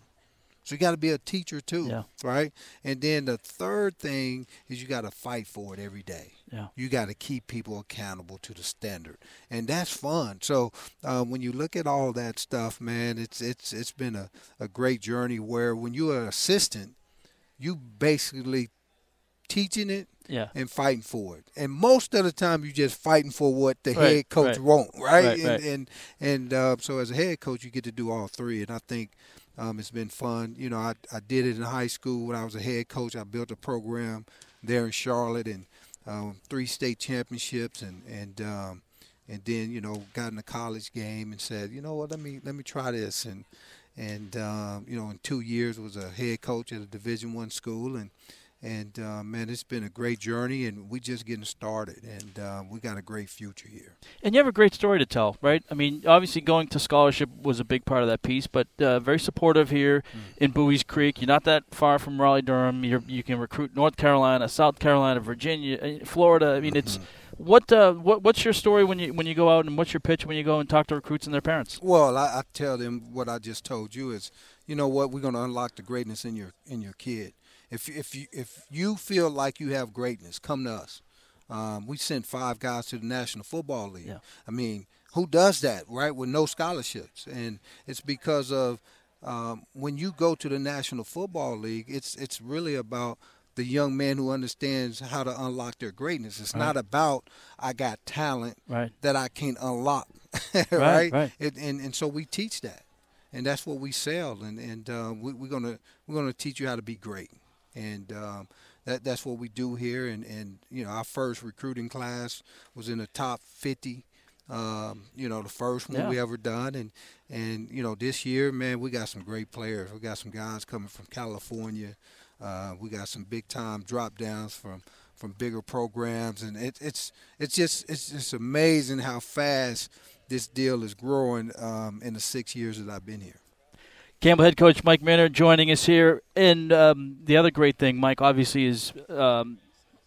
So you got to be a teacher too, Yeah. right? And then the third thing is you got to fight for it every day. Yeah. You got to keep people accountable to the standard, and that's fun. So um, when you look at all that stuff, man, it's it's it's been a, a great journey. Where when you're an assistant, you basically teaching it Yeah. and fighting for it. And most of the time, you're just fighting for what the Right, head coach right. want, right? Right, and and and uh, so as a head coach, you get to do all three. And I think um, it's been fun. You know, I I did it in high school when I was a head coach. I built a program there in Charlotte and um, three state championships and and um, and then you know got in a college game and said, you know what, let me let me try this and and um, you know in two years was a head coach at a Division one school and and uh, man, it's been a great journey, and we're just getting started, and uh, we got a great future here. And you have a great story to tell, right? I mean, obviously going to scholarship was a big part of that piece, but uh, very supportive here mm. in Buies Creek. You're not that far from Raleigh Durham. You're, you can recruit North Carolina, South Carolina, Virginia, uh, Florida. I mean, mm-hmm. it's what uh, what what's your story when you when you go out and what's your pitch when you go and talk to recruits and their parents? Well, I, I tell them what I just told you is, you know what, we're going to unlock the greatness in your in your kid if if you if you feel like you have greatness, come to us. Um, we sent five guys to the National Football League. Yeah. I mean, who does that, right? With no scholarships, and it's because of um, when you go to the National Football League, it's it's really about the young man who understands how to unlock their greatness. It's right. not about I got talent right. that I can't unlock, right? right? It, and and so we teach that, and that's what we sell, and and uh, we, we're gonna we're gonna teach you how to be great and um, that that's what we do here. And, and you know, our first recruiting class was in the top 50. Um, you know, the first one yeah. we ever done, and and you know, this year, man, we got some great players. We got some guys coming from California. Uh, we got some big time drop downs from from bigger programs, and it, it's it's just it's just amazing how fast this deal is growing um, in the six years that I've been here. Campbell head coach Mike Minter joining us here. And um, the other great thing, Mike, obviously, is um,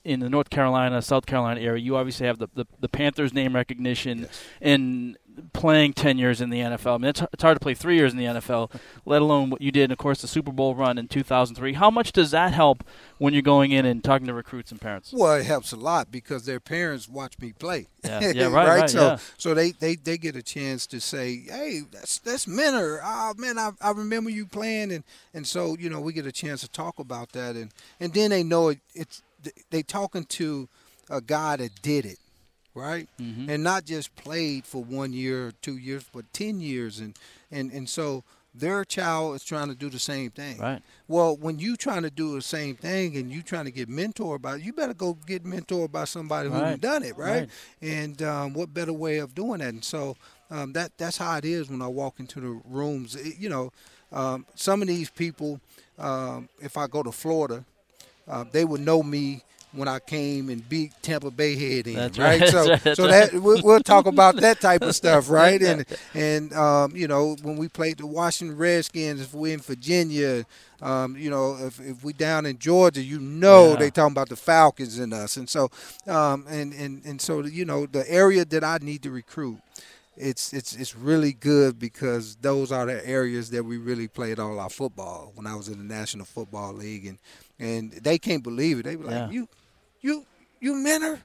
in the North Carolina, South Carolina area, you obviously have the, the, the Panthers name recognition yes. and playing 10 years in the NFL. I mean, it's, it's hard to play three years in the NFL, let alone what you did, and of course, the Super Bowl run in 2003. How much does that help when you're going in and talking to recruits and parents? Well, it helps a lot because their parents watch me play. Yeah, yeah right, right, right, So, yeah. so they, they, they get a chance to say, hey, that's that's Minter. Oh, man, I, I remember you playing. And, and so, you know, we get a chance to talk about that. And, and then they know it, it's they talking to a guy that did it right? Mm-hmm. And not just played for one year or two years, but ten years, and and and so their child is trying to do the same thing. Right. Well, when you trying to do the same thing and you trying to get mentored by, you better go get mentored by somebody right. who's done it, right? right. And um, what better way of doing that? And so um, that that's how it is when I walk into the rooms. It, you know, um, some of these people, um, if I go to Florida, uh, they would know me when I came and beat Tampa Bay head in, That's right? right. So, so that we'll, we'll, talk about that type of stuff, right? And and um, you know when we played the Washington Redskins, if we're in Virginia, um, you know if, if we down in Georgia, you know yeah. they talking about the Falcons and us, and so um, and and and so you know the area that I need to recruit it's it's it's really good because those are the areas that we really played all our football when I was in the National Football League and and they can't believe it. They were like, yeah. "You, you, you Minter?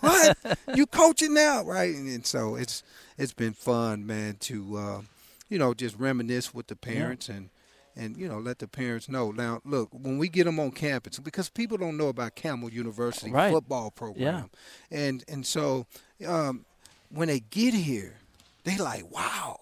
what? you coaching now, right?" And, and, so it's it's been fun, man, to uh, you know just reminisce with the parents yeah. and and you know let the parents know. Now, look, when we get them on campus, because people don't know about Campbell University right. football program, yeah. and and so um, when they get here, they like, "Wow,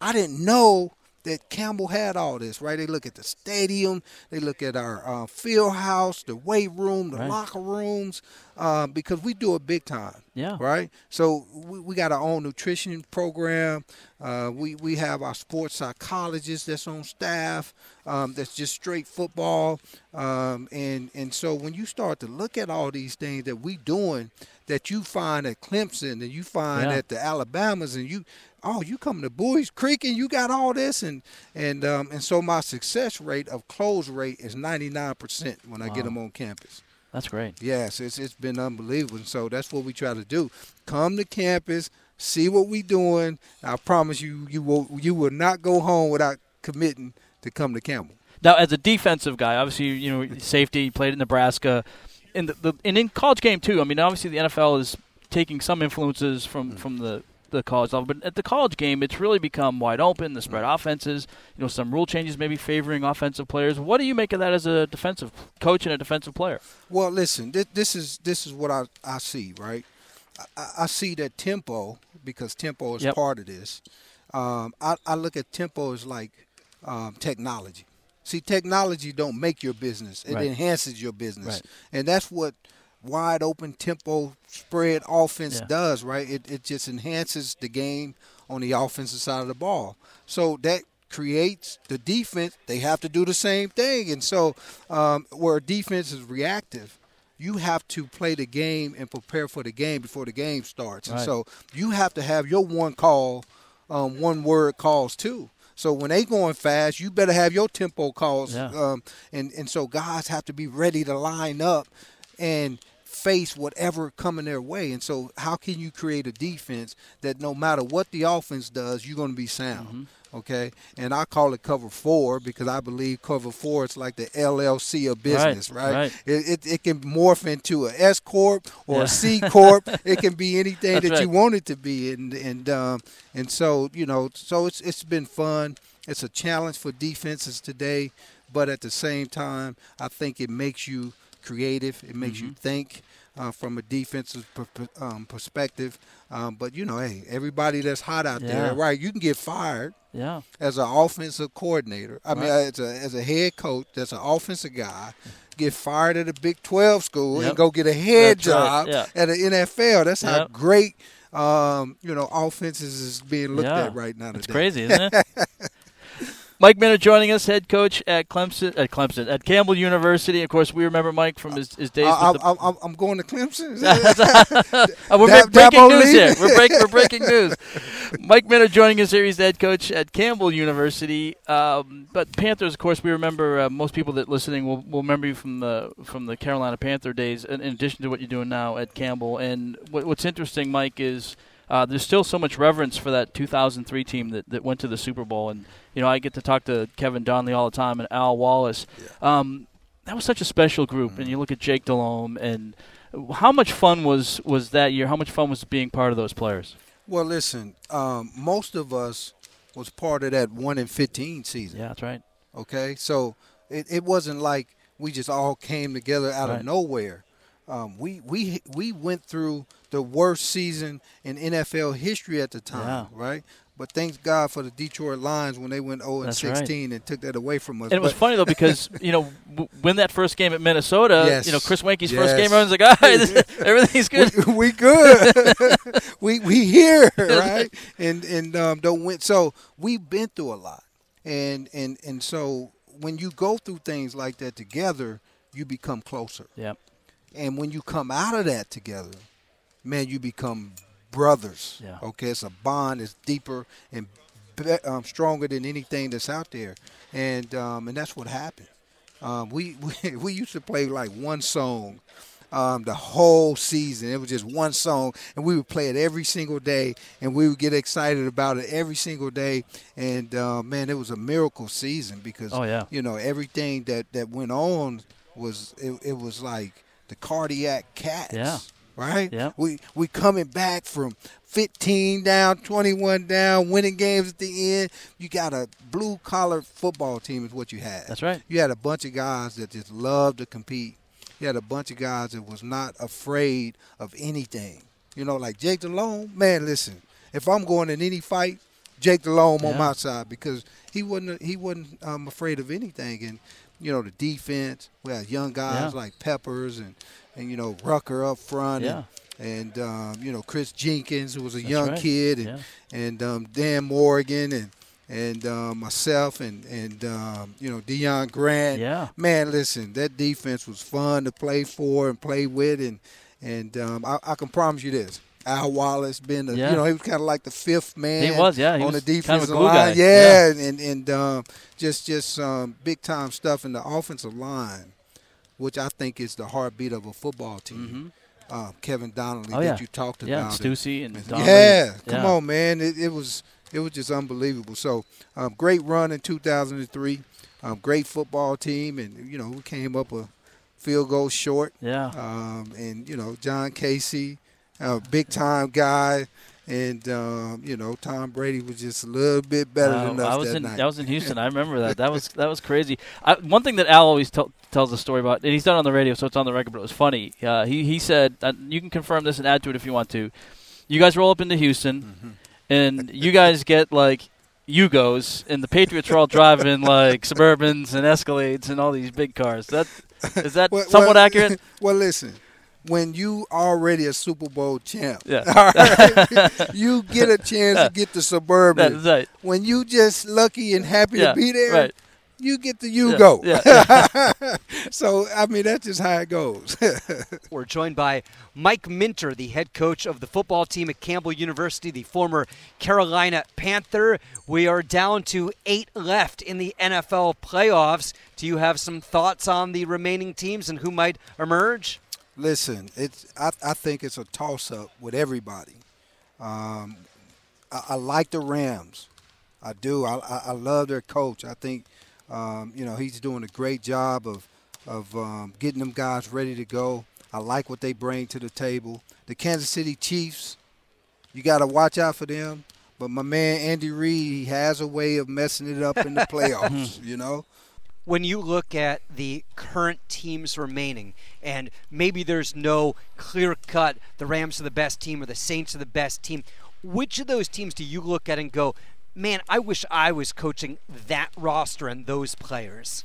I didn't know." That Campbell had all this, right? They look at the stadium, they look at our uh, field house, the weight room, the right. locker rooms, uh, because we do it big time. Yeah. Right. So we, we got our own nutrition program. Uh, we we have our sports psychologist that's on staff. Um, that's just straight football. Um, and and so when you start to look at all these things that we doing, that you find at Clemson and you find yeah. at the Alabamas, and you oh, you come to Buies Creek and you got all this, and and um, and so my success rate of close rate is 99% when I get them on campus. That's great. Yes, it's it's been unbelievable. And so that's what we try to do. Come to campus, see what we're doing. I promise you, you will you will not go home without committing to come to Campbell. Now, as a defensive guy, obviously, you know, safety, played in Nebraska, and the, the and in college game too. I mean, obviously, the NFL is taking some influences from mm-hmm. from the the college level. But at the college game, it's really become wide open. The spread offenses, you know, some rule changes maybe favoring offensive players. What do you make of that as a defensive coach and a defensive player? Well, listen, this, this is this is what I, I see, right? I, I see that tempo because tempo is yep. part of this. Um, I, I, look at tempo as like um, technology. See, technology don't make your business; it right. enhances your business, right. and that's what wide open tempo spread offense yeah. does, right? It, it just enhances the game on the offensive side of the ball. So that creates the defense, they have to do the same thing. And so, um, where defense is reactive, you have to play the game and prepare for the game before the game starts. And so, you have to have your one call, um, one word calls too. So when they going fast, you better have your tempo calls. Yeah. Um, and and so guys have to be ready to line up and face whatever coming their way. And so how can you create a defense that no matter what the offense does, you're going to be sound. Mm-hmm. Okay, and I call it cover four because I believe cover four is like the LLC of business, right? right. It, it, it can morph into a S corp or Yeah. a C corp. it can be anything That's that you want it to be, and and um, and so you know, so it's it's been fun. It's a challenge for defenses today, but at the same time, I think it makes you creative. It makes Mm-hmm. you think uh, from a defensive per, um, perspective. Um, but you know, hey, everybody that's hot out Yeah. there, right? You can get fired Yeah. as an offensive coordinator. I mean, as a as a head coach, that's an offensive guy. Get fired at a Big Twelve school Yep. and go get a head That's right, job yeah. at the NFL. That's how great um, you know offenses is being looked Yeah. at right now. It's crazy, isn't it? Mike Minter joining us, head coach at Clemson, at Clemson, at Campbell University. Of course, we remember Mike from his, his days I, with the I, I'm, I'm going to Clemson. We're Dab- breaking news here. We're, break, we're breaking news. Mike Minter joining us here. He's the head coach at Campbell University. Um, but Panthers, of course, we remember. Uh, most people that listening will, will remember you from the from the Carolina Panther days. In, in addition to what you're doing now at Campbell, and what, what's interesting, Mike, is uh, there's still so much reverence for that 2003 team that, that went to the Super Bowl. And you know, I get to talk to Kevin Donnalley all the time and Al Wallace. Um, that was such a special group, and you look at Jake Delhomme and how much fun was was that year? How much fun was being part of those players? well, listen, um, most of us was part of that one in fifteen season. Yeah, that's right. Okay, so it, it wasn't like we just all came together out Right. of nowhere. Um, we we we went through the worst season in NFL history at the time, Yeah. right? But thanks God for the Detroit Lions when they went 0 and That's right. 16 and took that away from us. And it was funny though because you know w- when that first game at Minnesota, Yes. you know Chris Weinke's first game, everyone's like, "Ah, this- everything's good." we, we good. we we here, right? And and um, don't win. So we've been through a lot, and and and so when you go through things like that together, you become closer. Yep. And when you come out of that together, man, you become brothers. Yeah. Okay, it's a bond. It's deeper and be, um, stronger than anything that's out there, and um, and that's what happened. Um, we, we we used to play like one song. Um, the whole season, it was just one song, and we would play it every single day, and we would get excited about it every single day. And uh, man, it was a miracle season because Oh, yeah. you know everything that that went on was it, it was like the cardiac cats. Yeah. Right. Yeah. We we coming back from 15 down, 21 down, winning games at the end. You got a blue collar football team is what you had. That's right. You had a bunch of guys that just loved to compete. You had a bunch of guys that was not afraid of anything. You know, like Jake Delhomme. Man, listen, if I'm going in any fight, Jake Delhomme on my side because he wasn't he wasn't um, afraid of anything. And you know, the defense. We had young guys Yeah. like Peppers and and you know Rucker up front. Yeah. And, and um, you know Chris Jenkins, who was a That's young right. kid, and Yeah. and um, Dan Morgan and and um, myself and and um, you know Deon Grant. Yeah. Man, listen, that defense was fun to play for and play with, and and um, I, I can promise you this. Al Wallace been, a, Yeah. you know, he was kind of like the fifth man. He was, yeah, he on the kind of defensive line. guy. Yeah, and and um, just just um, big time stuff in the offensive line, which I think is the heartbeat of a football team. Uh, Kevin Donnalley Mm-hmm. Oh, that yeah. you talked Yeah, about. Steussie and And- Donnalley. yeah, come Yeah. on, man. It, it was it was just unbelievable. So um, great run in 2003. Um, great football team, and you know we came up a field goal short. Yeah. Um, and you know John Kasay, a big time guy, and um, you know Tom Brady was just a little bit better Wow, than us I was that in night. I was in Houston. I remember that. That was that was crazy. I, one thing that Al always tell, tells a story about, and he's done on the radio, so it's on the record. But it was funny. Uh, he he said, uh, you can confirm this and add to it if you want to. You guys roll up into Houston, Mm-hmm. and you guys get like Yugos, and the Patriots are all driving like Suburbans and Escalades and all these big cars. That is that Well- somewhat well, accurate? well, listen, when you already a Super Bowl champ. Yeah. All right? you get a chance to get the suburban. That's right. When you just lucky and happy Yeah, to be there, right. you get the you Yeah, go. yeah, so I mean that's just how it goes. We're joined by Mike Minter, the head coach of the football team at Campbell University, the former Carolina Panther. We are down to eight left in the NFL playoffs. Do you have some thoughts on the remaining teams and who might emerge? Listen, it's I, I think it's a toss up with everybody. Um, I, I like the Rams. I do. I, I, I love their coach. I think um, you know he's doing a great job of of um, getting them guys ready to go. I like what they bring to the table. The Kansas City Chiefs, you got to watch out for them. But my man Andy Reid, he has a way of messing it up in the playoffs. you know. When you look at the current teams remaining, and maybe there's no clear cut, the Rams are the best team or the Saints are the best team, which of those teams do you look at and go, man, I wish I was coaching that roster and those players?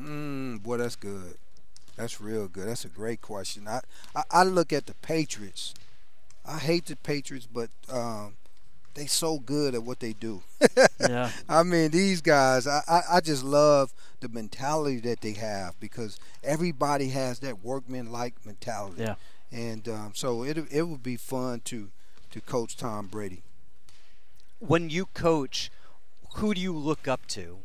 Mm, boy, that's good. That's real good. That's a great question. I, I, I look at the Patriots. I hate the Patriots, but um, they so good at what they do. yeah. I mean, these guys, I, I, I just love the mentality that they have because everybody has that workman-like mentality. Yeah. And um, so it, it would be fun to, to coach Tom Brady. When you coach, who do you look up to?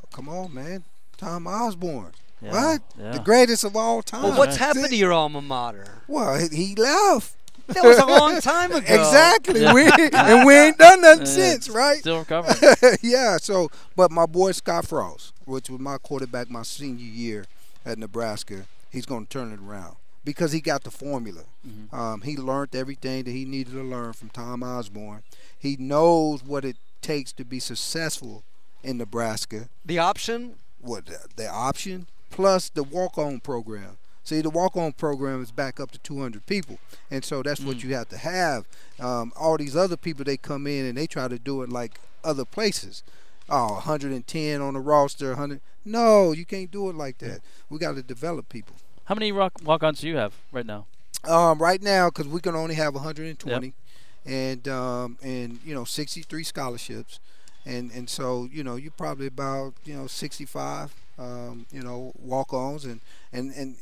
Oh, come on, man. Tom Osborne. Yeah, What? yeah. The greatest of all time. Well, what's right. happened to your alma mater? Well, he- he left. That was a long time ago. Exactly. Yeah. We, and we ain't done nothing Yeah. since, right? Still recovering. yeah. So, but my boy Scott Frost, which was my quarterback my senior year at Nebraska, he's going to turn it around because he got the formula. Mm-hmm. Um, he learned everything that he needed to learn from Tom Osborne. He knows what it takes to be successful in Nebraska. The option? What the, the option plus the walk-on program. See, the walk-on program is back up to 200 people, and so that's what you have to have. Um, all these other people, they come in and they try to do it like other places. Oh, 110 on the roster, 100. No, you can't do it like that. We got to develop people. How many rock walk-ons do you have right now? Um, right now, because we can only have 120, and um, and you know 63 scholarships, and and so you know you're probably about you know 65, um, you know walk-ons, and and and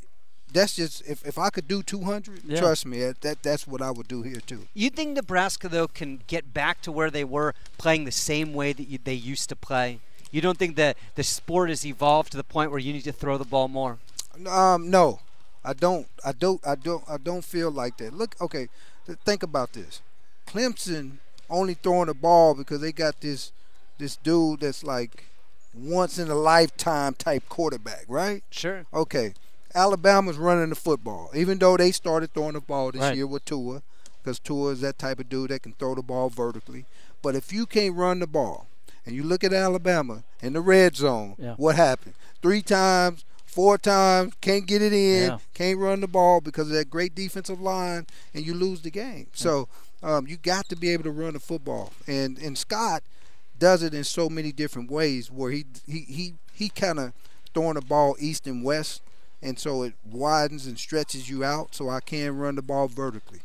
that's just if, if I could do 200, Yeah. trust me, that, that that's what I would do here too. You think Nebraska, though, can get back to where they were playing the same way that you, they used to play? You don't think that the sport has evolved to the point where you need to throw the ball more? Um, no, I don't. I don't. I don't. I don't feel like that. Look, okay, think about this. Clemson only throwing the ball because they got this this dude that's like once in a lifetime type quarterback, right? Sure. Okay, Alabama's running the football, even though they started throwing the ball this Right. year with Tua, because Tua is that type of dude that can throw the ball vertically. But if you can't run the ball, and you look at Alabama in the red zone, Yeah. what happened? Three times, four times, can't get it in, Yeah. can't run the ball because of that great defensive line, and you lose the game. So um, you got to be able to run the football, and and Scott does it in so many different ways where he he he, he kind of throwing the ball east and west and so it widens and stretches you out so I can run the ball vertically.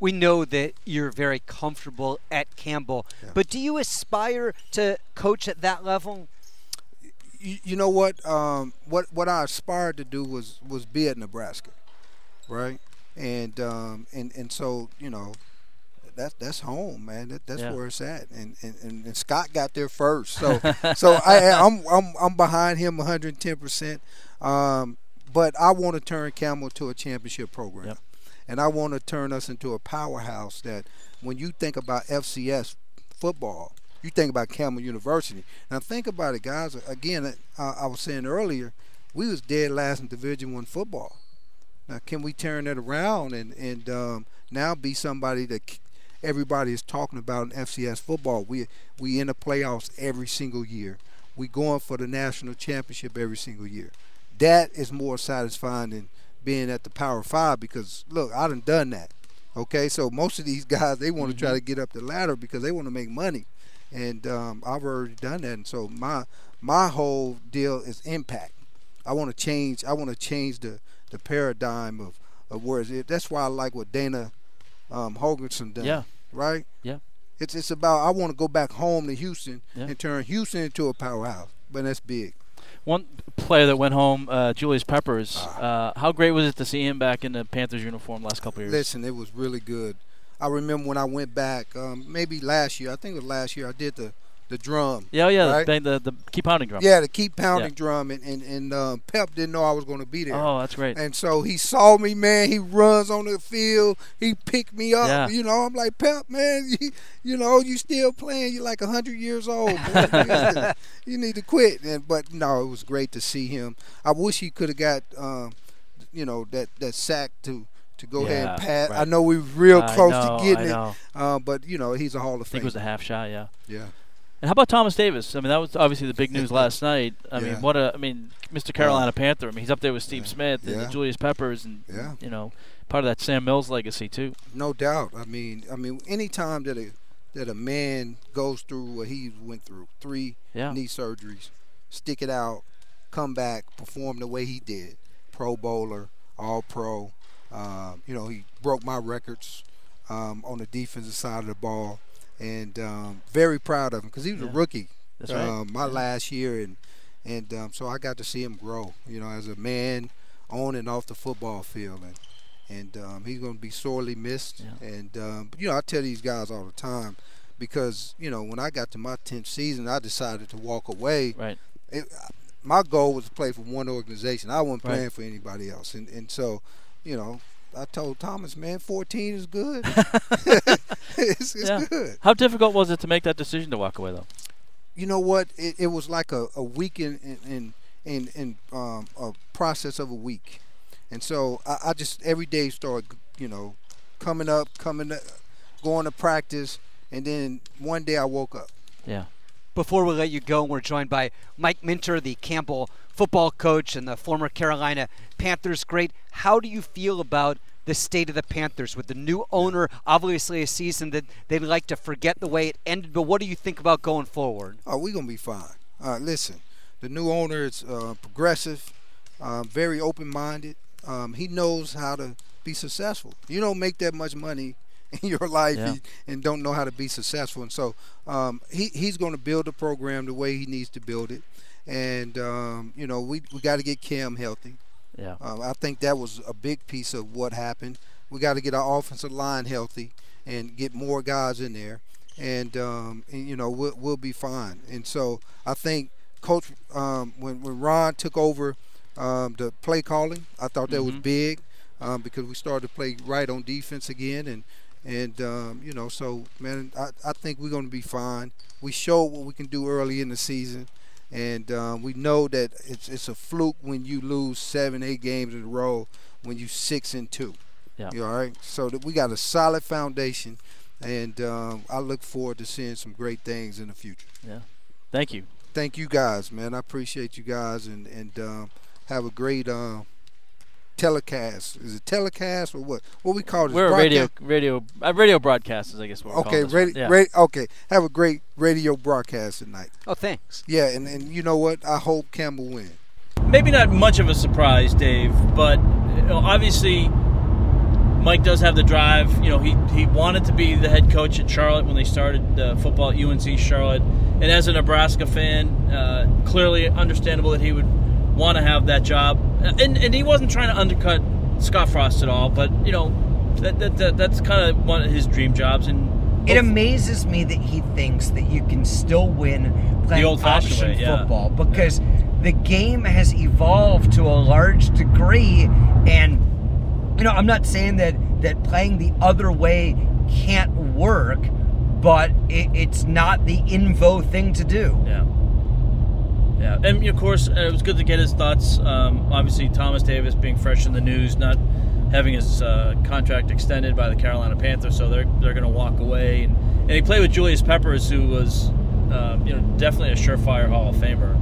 We know that you're very comfortable at Campbell, Yeah. but do you aspire to coach at that level? You, you know what um, what what I aspired to do was was be at Nebraska, right? And um, and and so you know that's that's home, man. That, that's Yeah. where it's at. And, and and and Scott got there first, so so I I'm I'm I'm behind him 110 percent. Um, but I want to turn Campbell to a championship program, Yep. and I want to turn us into a powerhouse. That when you think about FCS football, you think about Campbell University. Now think about it, guys. Again, uh, I was saying earlier, we was dead last in Division One football. Now, can we turn that around and and um, now be somebody that everybody is talking about in FCS football? We we in the playoffs every single year. We going for the national championship every single year. That is more satisfying than being at the Power Five because look, I done done that. Okay, so most of these guys they want to try to get up the ladder because they want to make money, and um, I've already done that. And so my my whole deal is impact. I want to change. I want to change the the paradigm of, of where it. That's why I like what Dana um, done. Yeah. Right. Yeah. It's it's about I want to go back home to Houston Yeah. and turn Houston into a powerhouse. But that's big. One player that went home, uh, Julius Peppers. Uh, how great was it to see him back in the Panthers uniform last couple of years? Listen, it was really good. I remember when I went back, um, maybe last year. I think it was last year. I did the the drum. yeah, yeah, right? the, the, the keep pounding drum. Yeah, to keep pounding Yeah. drum, and and, and um, Pep didn't know I was going to be there. Oh, that's great. And so he saw me, man. He runs on the field. He picked me up. Yeah. You know, I'm like, Pep, man, you, you know, you still playing. You're like 100 years old. you, need to, you need to quit. And But no, it was great to see him. I wish he could have got, um, you know, that, that sack to to go ahead and Yeah, pat. I know we were real close know, to getting it. Uh, but, you know, he's a Hall of I think it was a half shot, yeah. yeah. And how about Thomas Davis? I mean, that was obviously the big news last night. I mean, what a, I mean, Mr. Carolina Panther. I mean, he's up there with Steve Yeah. Smith and Yeah. Julius Peppers, and Yeah. you know, part of that Sam Mills legacy too. No doubt. I mean, I mean, anytime that a that a man goes through what he went through, three Yeah. knee surgeries, stick it out, come back, perform the way he did, Pro Bowler, All Pro. Um, you know, he broke my records um, on the defensive side of the ball, and um, very proud of him because he was Yeah. a rookie That's right. um, my Yeah. last year, and and um, so I got to see him grow. You know, as a man on and off the football field, and and um, he's going to be sorely missed. Yeah. And um, you know, I tell these guys all the time because you know when I got to my tenth season, I decided to walk away. Right. It, my goal was to play for one organization. I wasn't Right. playing for anybody else, and and so you know. I told Thomas, man, 14 is good. it's it's Yeah. good. How difficult was it to make that decision to walk away, though? you know what? It, it was like a, a week in in in, in um, a process of a week, and so I, I just every day started, you know, coming up, coming, up, going to practice, and then one day I woke up. Yeah. Before we let you go, we're joined by Mike Minter, the Campbell football coach and the former Carolina Panthers great. How do you feel about the state of the Panthers with the new owner? Obviously, a season that they'd like to forget the way it ended, but what do you think about going forward? Oh, we're gonna be fine. Uh, listen, the new owner is uh, progressive, um, very open-minded. Um, he knows how to be successful. You don't make that much money in your life Yeah. and- and don't know how to be successful. And so um, he he's going to build the program the way he needs to build it. And um, you know, we we got to get Cam healthy. Yeah. Um, I think that was a big piece of what happened. We got to get our offensive line healthy and get more guys in there, and, um, and you know we'll, we'll be fine. And so I think Coach um, when when Ron took over um, the play calling, I thought that was Mhm. big um, because we started to play right on defense again, and and um, you know so man, I, I think we're going to be fine. We showed what we can do early in the season and um, we know that it's it's a fluke when you lose seven, eight games in a row when you six and two. Yeah. You all right? So that we got a solid foundation, and um, I look forward to seeing some great things in the future. Yeah. Thank you. Thank you guys, man. I appreciate you guys, and and um, have a great uh, telecast. Is it telecast or what? What we call it? We're a radio, Broadcast? radio, uh, radio broadcasters, I guess. What we're Okay, calling this one. radio, Yeah. radio, okay. Have a great radio broadcast tonight. Oh, thanks. Yeah, and, and you know what? I hope Campbell wins. maybe not much of a surprise, Dave, but obviously Mike does have the drive. You know, he he wanted to be the head coach at Charlotte when they started uh, football at UNC Charlotte, and as a Nebraska fan, uh, clearly understandable that he would want to have that job. And and he wasn't trying to undercut Scott Frost at all, but you know, that, that, that that's kind of one of his dream jobs. And It amazes me that he thinks that you can still win playing old-fashioned option way, yeah. football because the game has evolved to a large degree, and you know I'm not saying that that playing the other way can't work, but it, it's not the invo thing to do. Yeah. Yeah, and of course, uh, it was good to get his thoughts. Um, obviously, Thomas Davis being fresh in the news, not having his uh, contract extended by the Carolina Panthers, so they're they're going to walk away. And, and he played with Julius Peppers, who was, um, you know, definitely a surefire Hall of Famer.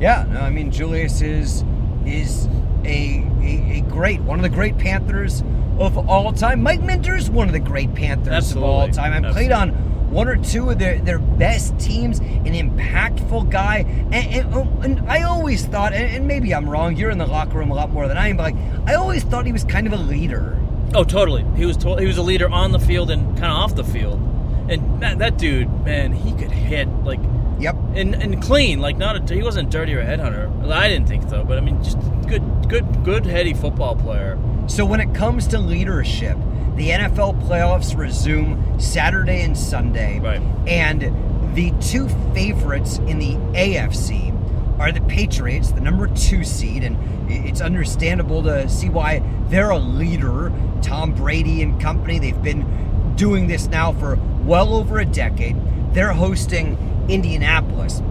Yeah, no, I mean Julius is is a, a a great one of the great Panthers of all time. Mike Minter's one of the great Panthers of all time. I played on one or two of their, their best teams, an impactful guy, and, and, oh, and I always thought, and, and maybe I'm wrong. You're in the locker room a lot more than I am, but like I always thought he was kind of a leader. Oh, totally. He was to- he was a leader on the field and kind of off the field. And that, that dude, man, he could hit like Yep. and and clean, like not a, he wasn't dirty or a headhunter. I didn't think so, but I mean, just good, good, good heady football player. So when it comes to leadership, the NFL playoffs resume Saturday and Sunday. Right. And the two favorites in the AFC are the Patriots, the number two seed, and it's understandable to see why they're a leader. Tom Brady and company, they've been doing this now for well over a decade. They're hosting Indianapolis.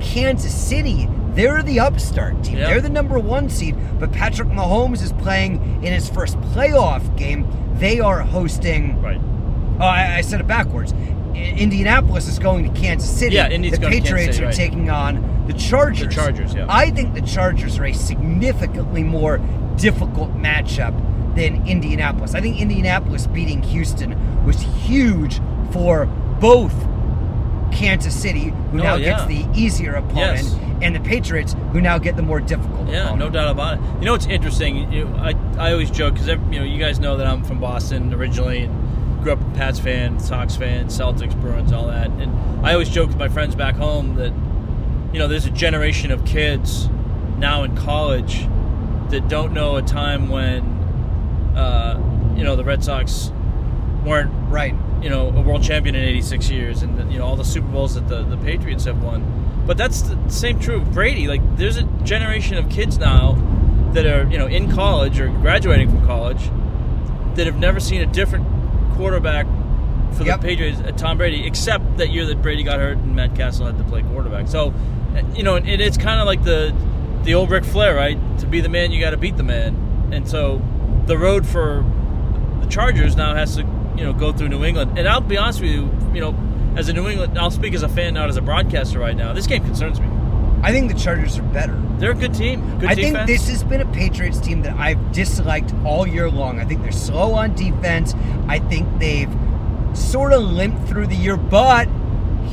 Kansas City, they're the upstart team. Yeah. They're the number one seed, but Patrick Mahomes is playing in his first playoff game. They are hosting. Right. Oh, I, I said it backwards. Indianapolis is going to Kansas City. Yeah, Indy's the going to Kansas Patriots City, are right. taking on the Chargers. The Chargers, yeah. I think the Chargers are a significantly more difficult matchup than Indianapolis. I think Indianapolis beating Houston was huge for both Kansas City, who Oh, now yeah. gets the easier opponent, Yes. and the Patriots, who now get the more difficult Yeah, opponent. no doubt about it. You know what's interesting? You know, I I always joke because you know you guys know that I'm from Boston originally and grew up a Pats fan, Sox fan, Celtics, Bruins, all that. And I always joke with my friends back home that you know there's a generation of kids now in college that don't know a time when uh, you know the Red Sox weren't Right. You know a world champion in 86 years and the, you know all the super bowls that the, the patriots have won. But that's the same true of brady. Like there's a generation of kids now that are you know in college or graduating from college that have never seen a different quarterback for Yep. the patriots uh, tom brady except that year that brady got hurt and Matt Cassel had to play quarterback. So uh, you know and it's kind of like the the old Ric flair right? To be the man you got to beat the man. And so the road for the Chargers now has to, you know, go through New England. And I'll be honest with you, you know, as a New England, I'll speak as a fan, not as a broadcaster right now. This game concerns me. I think the Chargers are better. They're a good team. Good I think this has been a Patriots team that I've disliked all year long. I think they're slow on defense. I think they've sort of limped through the year, but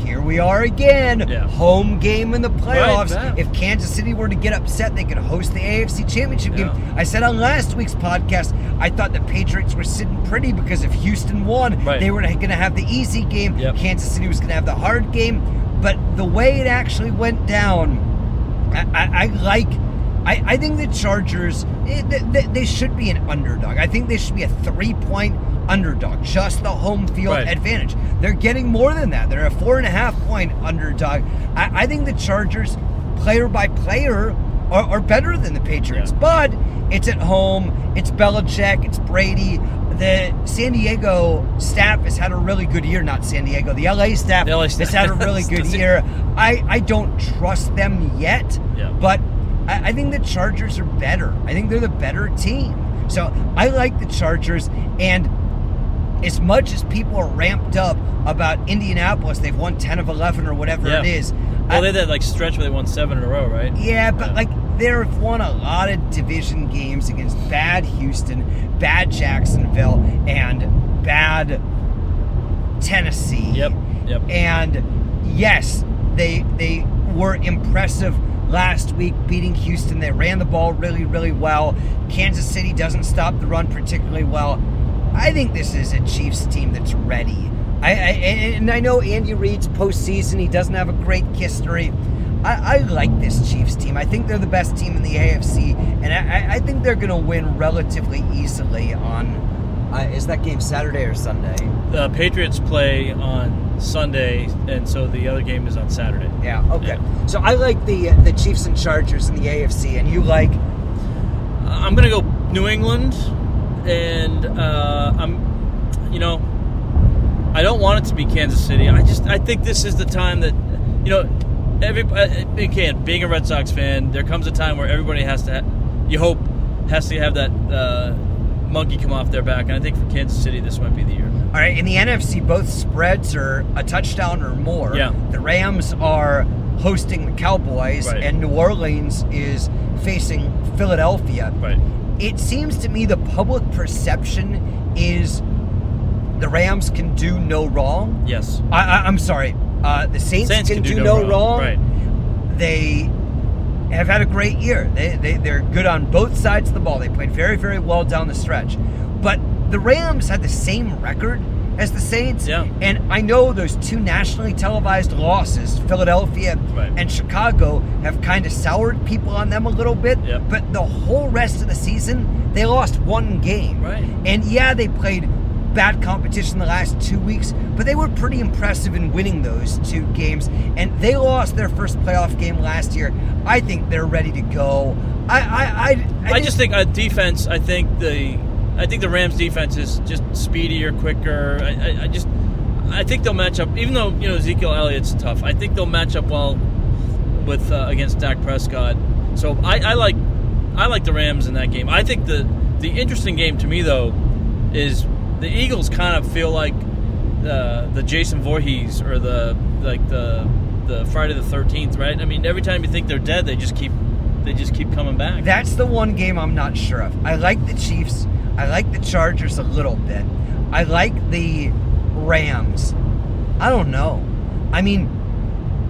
here we are again. Yeah. Home game in the playoffs. yeah. If Kansas City were to get upset, they could host the AFC Championship Yeah. game. I said on last week's podcast, I thought the Patriots were sitting pretty because if Houston won, Right. they were going to have the easy game. Yep. Kansas City was going to have the hard game. But the way it actually went down, I, I, I like. I, I think the Chargers eh, they, they, they should be an underdog. I think they should be a three point underdog, just the home field Right. advantage. They're getting more than that. They're a four and a half point underdog. I, I think the Chargers, player by player, are, are better than the Patriots. Yeah. But it's at home. It's Belichick. It's Brady. The San Diego staff has had a really good year. Not San Diego. The LA staff, The LA staff. has had a really good year. I, I don't trust them yet. Yeah. But I, I think the Chargers are better. I think they're the better team. So I like the Chargers. And as much as people are ramped up about Indianapolis, they've won 10 of 11 or whatever Yeah. it is. well, I- they had that like stretch where they won seven in a row, right? yeah, but Yeah. like they've won a lot of division games against bad Houston, bad Jacksonville, and bad Tennessee. Yep. Yep. And yes, they they were impressive last week beating Houston. They ran the ball really, really well. Kansas City doesn't stop the run particularly well. I think this is a Chiefs team that's ready. I, I and I know Andy Reid's postseason. He doesn't have a great history. I, I like this Chiefs team. I think they're the best team in the AFC, and I, I- think they're going to win relatively easily on. Uh, is that game Saturday or Sunday? The Patriots play on Sunday, and so the other game is on Saturday. Yeah. Okay. So I like the the Chiefs and Chargers in the AFC, and you like I'm gonna go New England, and uh, I'm, you know, I don't want it to be Kansas City. I just I think this is the time that, you know, every uh, again being a Red Sox fan, there comes a time where everybody has to, ha- you hope, has to have that uh, monkey come off their back, and I think for Kansas City this might be the year. all right. In the NFC, both spreads are a touchdown or more. Yeah. The Rams are hosting the Cowboys, Right. and New Orleans is facing Philadelphia. Right. It seems to me the public perception is the Rams can do no wrong. Yes. I, I, I'm sorry. Uh, the Saints, Saints can, do, no, wrong. Right. They have had a great year. They, they, they're good on both sides of the ball. They played very, very well down the stretch. But the Rams had the same record as the Saints. Yeah. And I know those two nationally televised losses, Philadelphia Right. and Chicago, have kind of soured people on them a little bit. But the whole rest of the season, they lost one game. Right. And yeah, they played bad competition the last two weeks, but they were pretty impressive in winning those two games. And they lost their first playoff game last year. I think they're ready to go. I I I, I just think uh, defense. I think the I think the Rams defense is just speedier, quicker. I, I, I just I think they'll match up. Even though you know Ezekiel Elliott's tough, I think they'll match up well with uh, against Dak Prescott. So I, I like I like the Rams in that game. I think the the interesting game to me though is the Eagles kind of feel like uh, the Jason Voorhees or the like the the Friday the Thirteenth, right? I mean, every time you think they're dead, they just keep they just keep coming back. That's the one game I'm not sure of. I like the Chiefs. I like the Chargers a little bit. I like the Rams. I don't know. I mean,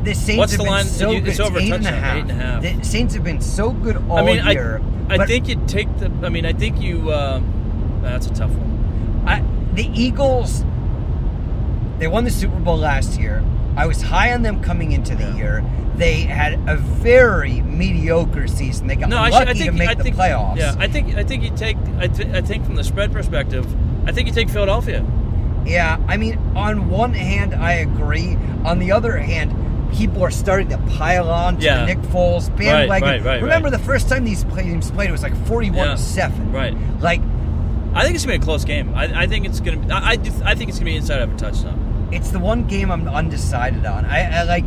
the Saints What's have the been line? so It's good. over eight and half. eight and a half. The Saints have been so good all I mean, year. I, I think you take the. I mean, I think you. Uh, that's a tough one. I, the Eagles, they won the Super Bowl last year. I was high on them coming into the Yeah. year. They had a very mediocre season. They got No, I, lucky I think to make I the think, playoffs. Yeah, I think I think you take. I, th- I think from the spread perspective, I think you take Philadelphia. Yeah, I mean, on one hand, I agree. On the other hand, people are starting to pile on to Yeah. Nick Foles bandwagon. right, right, Remember right. the first time these teams played, it was like forty-one yeah. seven. right. Like, I think it's gonna be a close game. I, I think it's gonna. Be, I I, do, I think it's gonna be inside of a touchdown. It's the one game I'm undecided on. I, I like,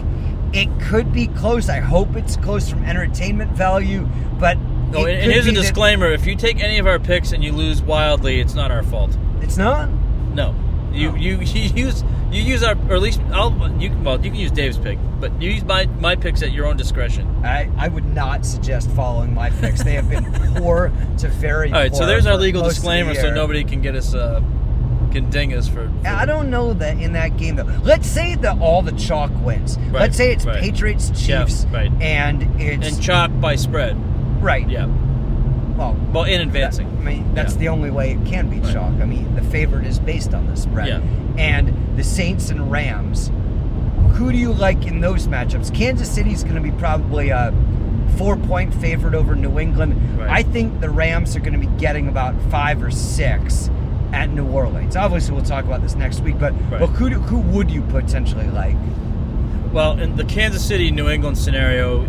it could be close. I hope it's close from entertainment value, but. Oh, it and, and a that- disclaimer: if you take any of our picks and you lose wildly, it's not our fault. It's not? No, you Oh. you, you use you use our or at least I'll you can well you can use Dave's pick, but you use my my picks at your own discretion. I, I would not suggest following my picks. They have been poor to very All right, so there's our legal the disclaimer, so nobody can get us uh, can ding us for. for I don't know that in that game though. Let's say that all the chalk wins. Right, Let's say it's right. Patriots Yeah, Chiefs right. and it's and chalk by spread. right. Yeah, Well, well in advancing. that- I mean, that's Yeah. the only way it can be chalk. I mean, the favorite is based on the spread. Yeah. And the Saints and Rams. Who do you like in those matchups? Kansas City's going to be probably a four-point favorite over New England. Right. I think the Rams are going to be getting about five or six at New Orleans. Obviously, we'll talk about this next week. But, Right. but who do, who would you potentially like? Well, in the Kansas City New England scenario,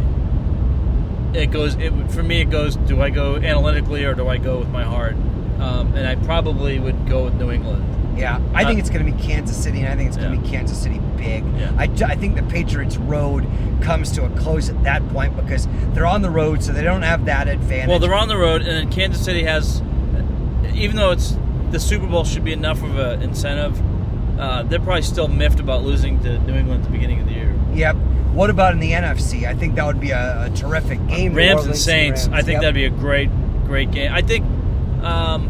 it goes. It for me, it goes. Do I go analytically or do I go with my heart? Um, and I probably would go with New England. Yeah, I think it's going to be Kansas City, and I think it's going to Yeah. be Kansas City big. Yeah. I, I think the Patriots' road comes to a close at that point because they're on the road, so they don't have that advantage. Well, they're on the road, and then Kansas City has, even though it's the Super Bowl should be enough of an incentive, uh, they're probably still miffed about losing to New England at the beginning of the year. Yep. What about in the NFC? I think that would be a, a terrific game. Rams and Saints. Rams. I think Yep. that'd be a great, great game. I think um,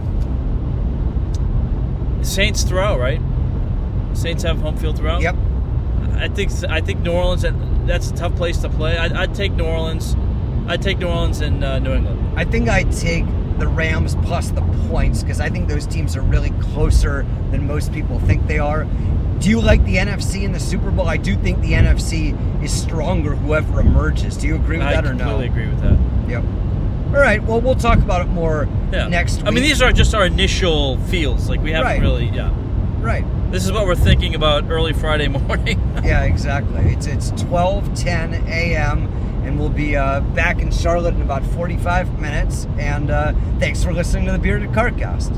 Saints throw right. Saints have home field throw. Yep. I think I think New Orleans. That's a tough place to play. I'd, I'd take New Orleans. I'd take New Orleans and uh, New England. I think I'd take the Rams plus the points because I think those teams are really closer than most people think they are. Do you like the NFC in the Super Bowl? I do think the NFC is stronger whoever emerges. Do you agree with I that or no? I completely agree with that. Yep. All right. Well, we'll talk about it more Yeah. next week. I mean, these are just our initial feels. Like we haven't Right. really. Yeah. right. This is what we're thinking about early Friday morning. Yeah, exactly. It's it's twelve ten a.m. and we'll be uh, back in Charlotte in about forty five minutes. And uh, thanks for listening to the Bearded Carcast.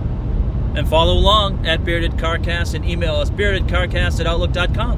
and follow along at Bearded Carcast and email us beardedcarcast at outlook.com.